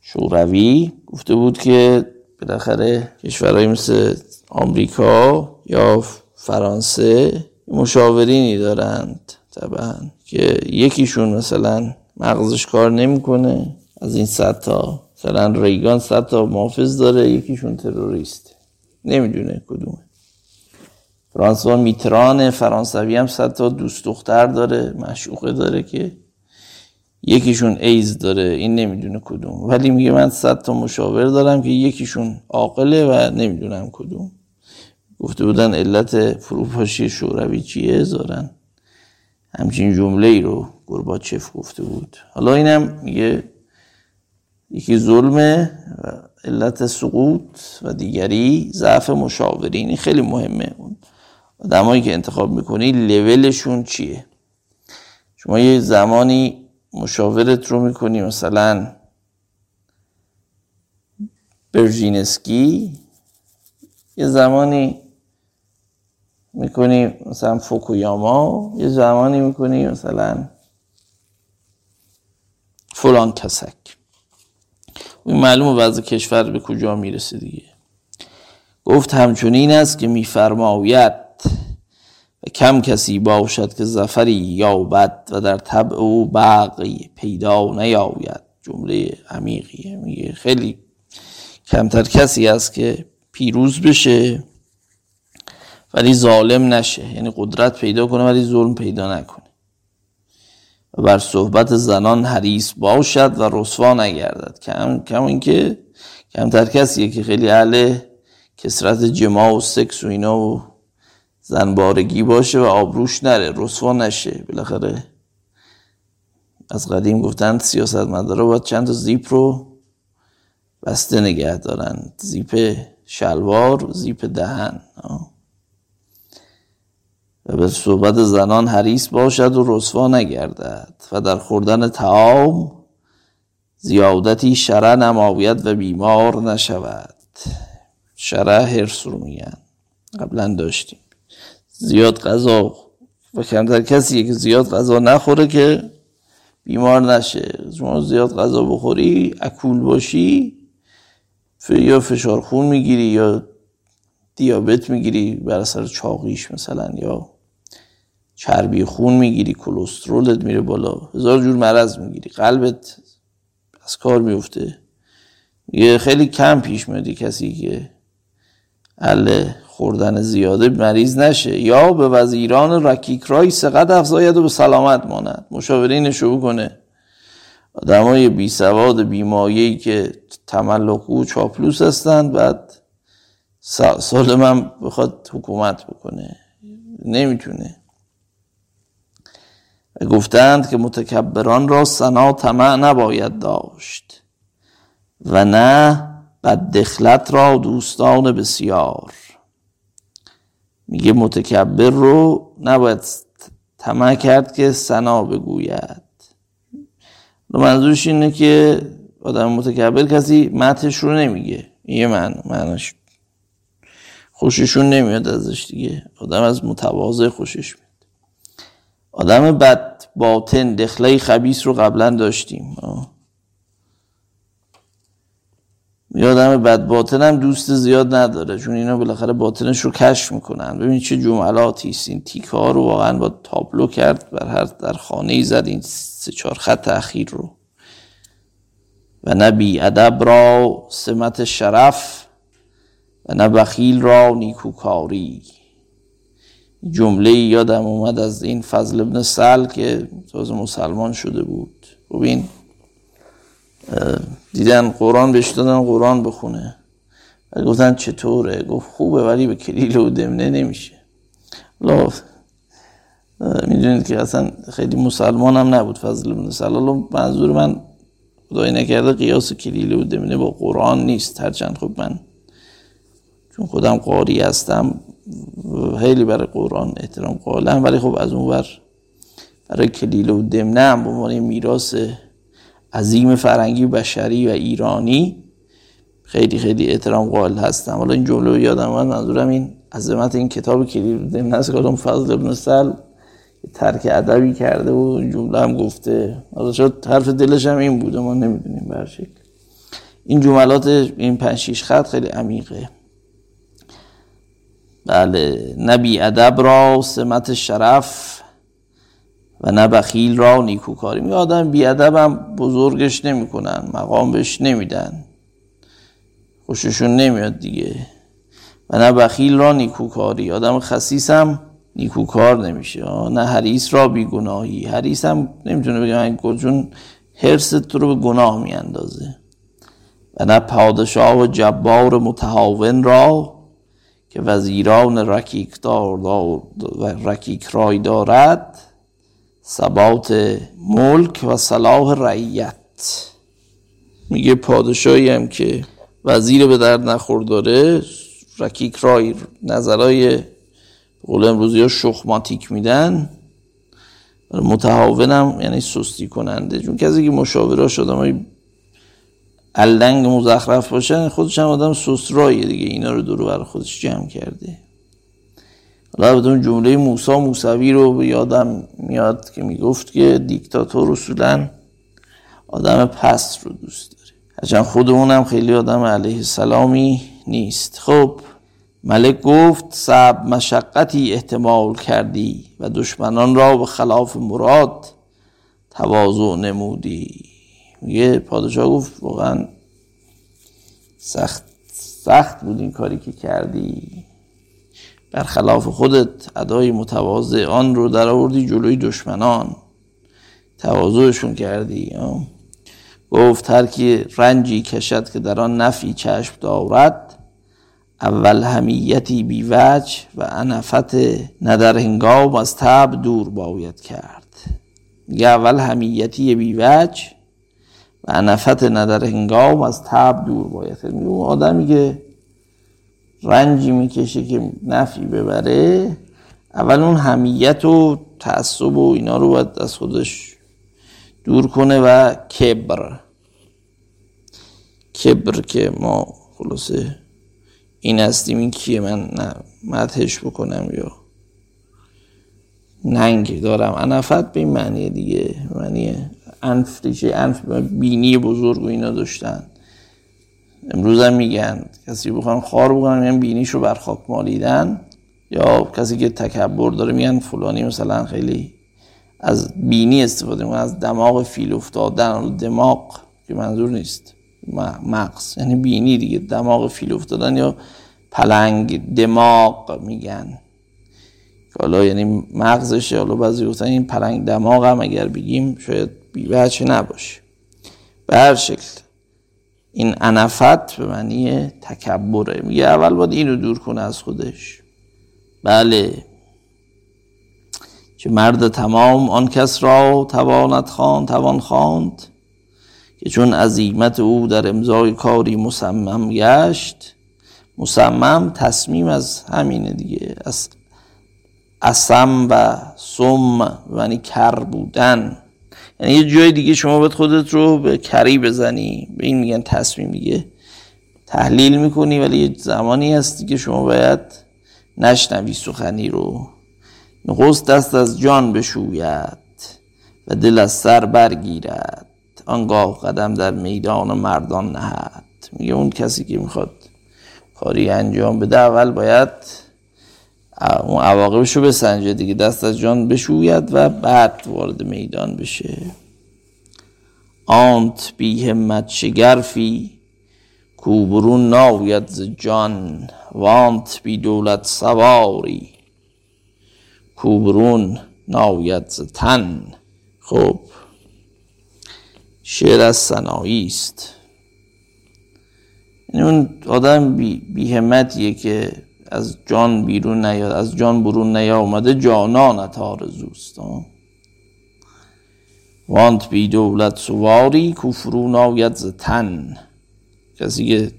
B: شوروی گفته بود که بالاخره کشورهای مثل آمریکا یا فرانسه مشاورینی دارند طبعا که یکیشون مثلا مغزش کار نمی‌کنه. از این صد تا مثلا ریگان صد تا محافظ داره یکیشون تروریست. نمی‌دونه کدومه. فرانسوا میتران فرانسوی هم صد تا دوست دختر داره مشوقه داره که یکیشون ایز داره این نمی‌دونه کدوم. ولی میگه من صد تا مشاور دارم که یکیشون عاقله و نمی‌دونم کدوم. گفته بودن علت فروپاشی شوروی چیه؟ زارن. همچین جمله ای رو گرباچف گفته بود. حالا اینم میگه یکی ظلمه و علت سقوط و دیگری ضعف مشاورینی خیلی مهمه. اون آدمایی که انتخاب می‌کنی لولشون چیه؟ شما یه زمانی مشاورت رو می‌کنی مثلا برژینسکی یه زمانی می‌کنی مثلا فوکویاما یه زمانی می‌کنی مثلا فلان کسک این معلومه وضع کشور به کجا می‌رسه دیگه. گفت همچنین است که میفرماید کم کسی باشد که زفری یابد و در طبع او باقی پیدا نیاید. جمله عمیقیه میگه خیلی کمتر کسی است که پیروز بشه ولی ظالم نشه. یعنی قدرت پیدا کنه ولی ظلم پیدا نکنه. و بر صحبت زنان حریص باشد و رسوا نگردد. کم کم اینکه کمتر کسیه که خیلی اهل کسرت جماع و سکس و اینا و زنبارگی باشه و آبروش نره رسوا نشه. بالاخره از قدیم گفتن سیاست مداره باید چند تا زیپ رو بسته نگه دارن زیپ شلوار زیپ دهن. و به صحبت زنان حریص باشد و رسوا نگردد و در خوردن تعام زیادتی شرع نماید و بیمار نشود. شرع هرس رو میگن. قبلا داشتیم. زیاد غذا و کمتر کسی که زیاد غذا نخوره که بیمار نشه. شما زیاد غذا بخوری اکول باشی یا فشار خون می‌گیری یا دیابت می‌گیری بر اثر چاقیش مثلا یا چربی خون می‌گیری کلسترولت میره بالا. هزار جور مرض می‌گیری. قلبت از کار میفته یه خیلی کم پیش میادی کسی که ال خوردن زیاده مریض نشه. یا به وزیران رکیک رای سقد افزاید و به سلامت ماند. مشاورینش رو کنه. آدمای بی سواد بیمایهی که تملق و چاپلوس هستند. بعد سال من بخواد حکومت بکنه. نمی‌تونه. گفتند که متکبران را سنا طمع نباید داشت و نه بد دخلت را دوستان بسیار. میگه متکبر رو نباید طمع کرد که سنا بگوید. منظورش اینه که آدم متکبر کسی متش رو نمیگه. یه من معناش خوششون نمیاد ازش دیگه. آدم از متواضع خوشش میاد. آدم بد باطن دخله خبیس رو قبلا داشتیم. یه آدم بد باطن هم دوست زیاد نداره چون اینا بالاخره باطنش رو کشف می‌کنن. ببین چه جملاتی است این تیکه ها رو واقعا با تابلو کرد بر هر در خانه ای زد این سه چهار خط اخیر رو. و نه بی ادب را سمت شرف و نه بخیل را نیکوکاری. جمله یادم اومد از این فضل ابن سل که تازه مسلمان شده بود. ببین دیدن قرآن بهش دادن قرآن بخونه. گفتن چطوره؟ گفت خوبه ولی به کلیل و دمنه نمیشه. لا می‌دونید که اصلا خیلی مسلمان هم نبود فضل ابن سلال. منظور من خدای نکرده قیاس کلیل و دمنه با قرآن نیست. هرچند خب من چون خودم قاری هستم خیلی برای قرآن احترام قائلم. ولی خب از اون بر برای کلیل و دمنه هم به عنوان میراث عظیم فرنگی بشری و ایرانی. خیلی خیلی احترام قائل هستم. حالا این جمله رو یادم من منظورم این عظمت این کتاب کلیل دمنه است که فضل ابن سل ترک ادبی کرده و این جمله هم گفته. حالا شد حرف دلش هم این بوده ما نمی‌دونیم برشکل این جملات این پنج خط خیلی عمیقه. بله نه بی ادب را سمت شرف و نه بخیل را نیکوکاری. می آدم بی ادب هم بزرگش نمی‌کنن مقام بهش نمیدن. خوششون نمیاد دیگه. و نه بخیل را نیکوکاری. آدم خصیص هم نیکوکار نمیشه. نه حریص را بیگناهی. حریص هم نمی‌تونه بگه من چون حرست رو به گناه میاندازه. و نه پادشاه و جبار متهاون را که وزیران رکیک دار و رکیک رای دارد ثبات ملک و صلاح رعیت. میگه پادشاهی هم که وزیر به درد نخور داره رکیک رای نظرای قول امروزی ها شخماتیک میدن. متحاونم یعنی سستی کننده. چون کسی که مشاوره شده الدنگ مزخرف باشن خودش هم آدم سسراییه دیگه. اینا رو دور بر خودش جمع کرده. حالا بدون جمله موسا موسوی رو یادم میاد که می‌گفت که دیکتاتور اصولا آدم پست رو دوست داره. هرچند خودمونم خیلی آدم علیه السلامی نیست. خب ملک گفت سب مشقتی احتمال کردی و دشمنان را به خلاف مراد تواضع نمودی. میگه پادشاه گفت واقعا سخت سخت بود این کاری که کردی. برخلاف خودت ادای متواضع آن رو در آوردی جلوی دشمنان. تواضعشون کردی گفت هر کی رنجی کشد که در آن نفی چشم دارد اول همیتی بی وجه و انفت ندر هنگام از تب دور باید کرد. میگه اول همیتی بی وجه و انفت ندر هنگام از تب دور باید کرد. آدمی که رنجی می‌کشه که نفی ببره. اول اون همیت و تعصب و اینا رو باید از خودش دور کنه و کبر. کبر که ما خلاصه این هستیم این کیه؟ من مدهش بکنم یا ننگ دارم. انفت به این معنی دیگه. معنی انف ریشه انف بینی بزرگ و اینا داشتن. امروز هم میگن کسی بخوان خار بکنن میگن بینیشو بر خاک مالیدن. یا کسی که تکبر داره میگن فلانی مثلا خیلی از بینی استفاده می‌کنن از دماغ فیل افتادن دماغ که منظور نیست. مغز. یعنی بینی دیگه دماغ فیل افتادن یا پلنگ دماغ میگن. حالا یعنی مغزش حالا بعضی گفتن این پلنگ دماغ هم اگر بگیم شاید بی بچه نباشه. به هر شکل. این انفت به معنی تکبره. میگه اول باید اینو دور کنه از خودش. بله. که مرد تمام آن کس را تواند خان توان خواند. که چون عظیمت او در امضای کاری مصمم گشت مصمم تصمیم از همینه دیگه. از اسم و سم یعنی کر بودن. یعنی یه جای دیگه شما باید خودت رو به کری بزنی. به این میگن تصمیم دیگه. تحلیل می‌کنی ولی یه زمانی هستی که شما باید نشنوی سخنی رو. نخست دست از جان بشوید و دل از سر برگیرد. آنگاه قدم در میدان مردان نهد. میگه اون کسی که می‌خواد کاری انجام بده اول باید اون عواقبش رو بسنجه دیگه. دست از جان بشوید و بعد وارد میدان بشه. آنت بی همت شگرفی کوبرون ناوید ز جان. وانت بی دولت سواری کوبرون ناوید ز تن. خب شعر از سنایی است. یعنی اون آدم بی, بی همتیه که از جان بیرون نیاد از جان برون نیامده جانانت آرزوست. وانت بی دولت سواری کفرون آید ز تن. کسی که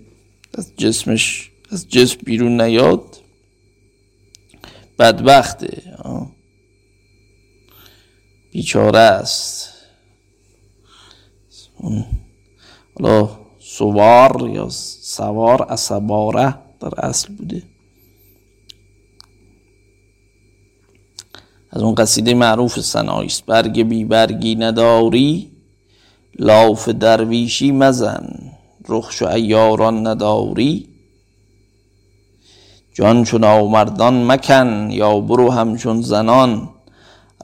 B: از جسمش از جسم بیرون نیاد بدبخته. بیچاره است. حالا سوار یا سوار اسباره در اصل بوده. از اون قصیده معروف سنایی است. برگ بی برگی نداری لاف درویشی مزن. رخش و ایاران نداری. جان چون آمردان مکن یا برو همچون زنان.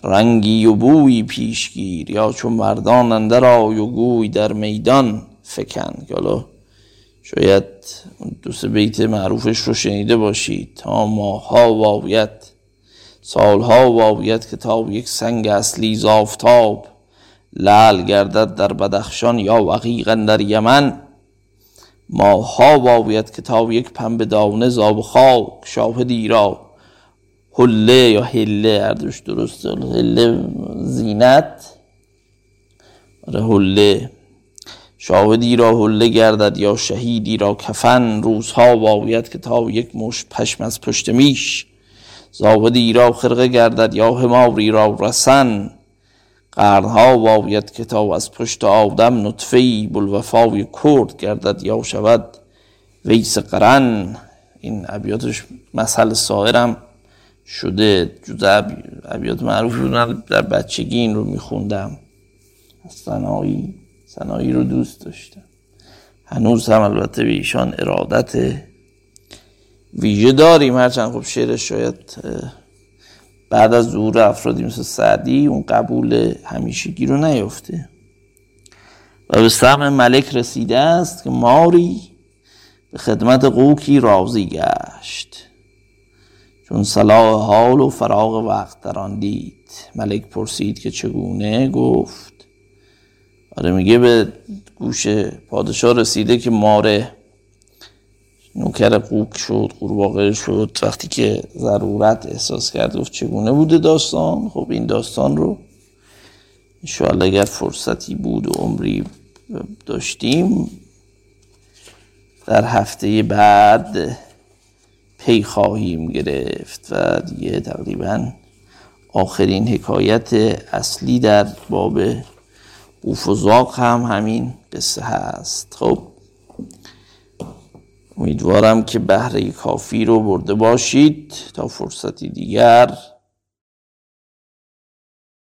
B: رنگی و بوی پیشگیر یا چون مردان اندر آی و گوی در میدان فکن. حالا شاید دو سه بیت معروفش رو شنیده باشید تا ماها واویت سالها واویت که تا یک سنگ اصلی زافتاب لال گردد در بدخشان یا وقیقا در یمن ماها واویت که تا یک پنبه دانه زاب خاک شاهدی را حله یا هله اردوش درسته هله زینت آره حله شاهدی را حله گردد یا شهیدی را کفن روزها واویت که تا یک مش پشم از پشت میش زاهدی را خرقه گردد یا هماری را رسن. قرنها واویت که تا از پشت آدم نطفه بلوفای کرد گردد یا شود ویس قرن. این ابیاتش مسئله سایرم شده جزء ابیات معروف در بچگی این رو میخوندم. سنایی سنایی رو دوست داشتم. هنوز هم البته به ایشان ارادت ویژه داریم هرچند خب شعرش شاید بعد از ظهور افرادی مثل سعدی اون قبول همیشگی رو نیفته و به سهم ملک رسیده است که ماری به خدمت قوکی راضی گشت. چون صلاح حال و فراغ وقت در آن دید. ملک پرسید که چگونه؟ گفت. آره میگه به گوش پادشاه رسیده که ماره نوکر قوک شد قورباغه شد. وقتی که ضرورت احساس کرد گفت چگونه بوده داستان؟ خب این داستان رو انشاءالله اگر فرصتی بود و عمری داشتیم در هفته بعد پی خواهیم گرفت و دیگه تقریبا آخرین حکایت اصلی در باب اوف هم همین قصه هست. خب امیدوارم که بهره کافی رو برده باشید تا فرصتی دیگر.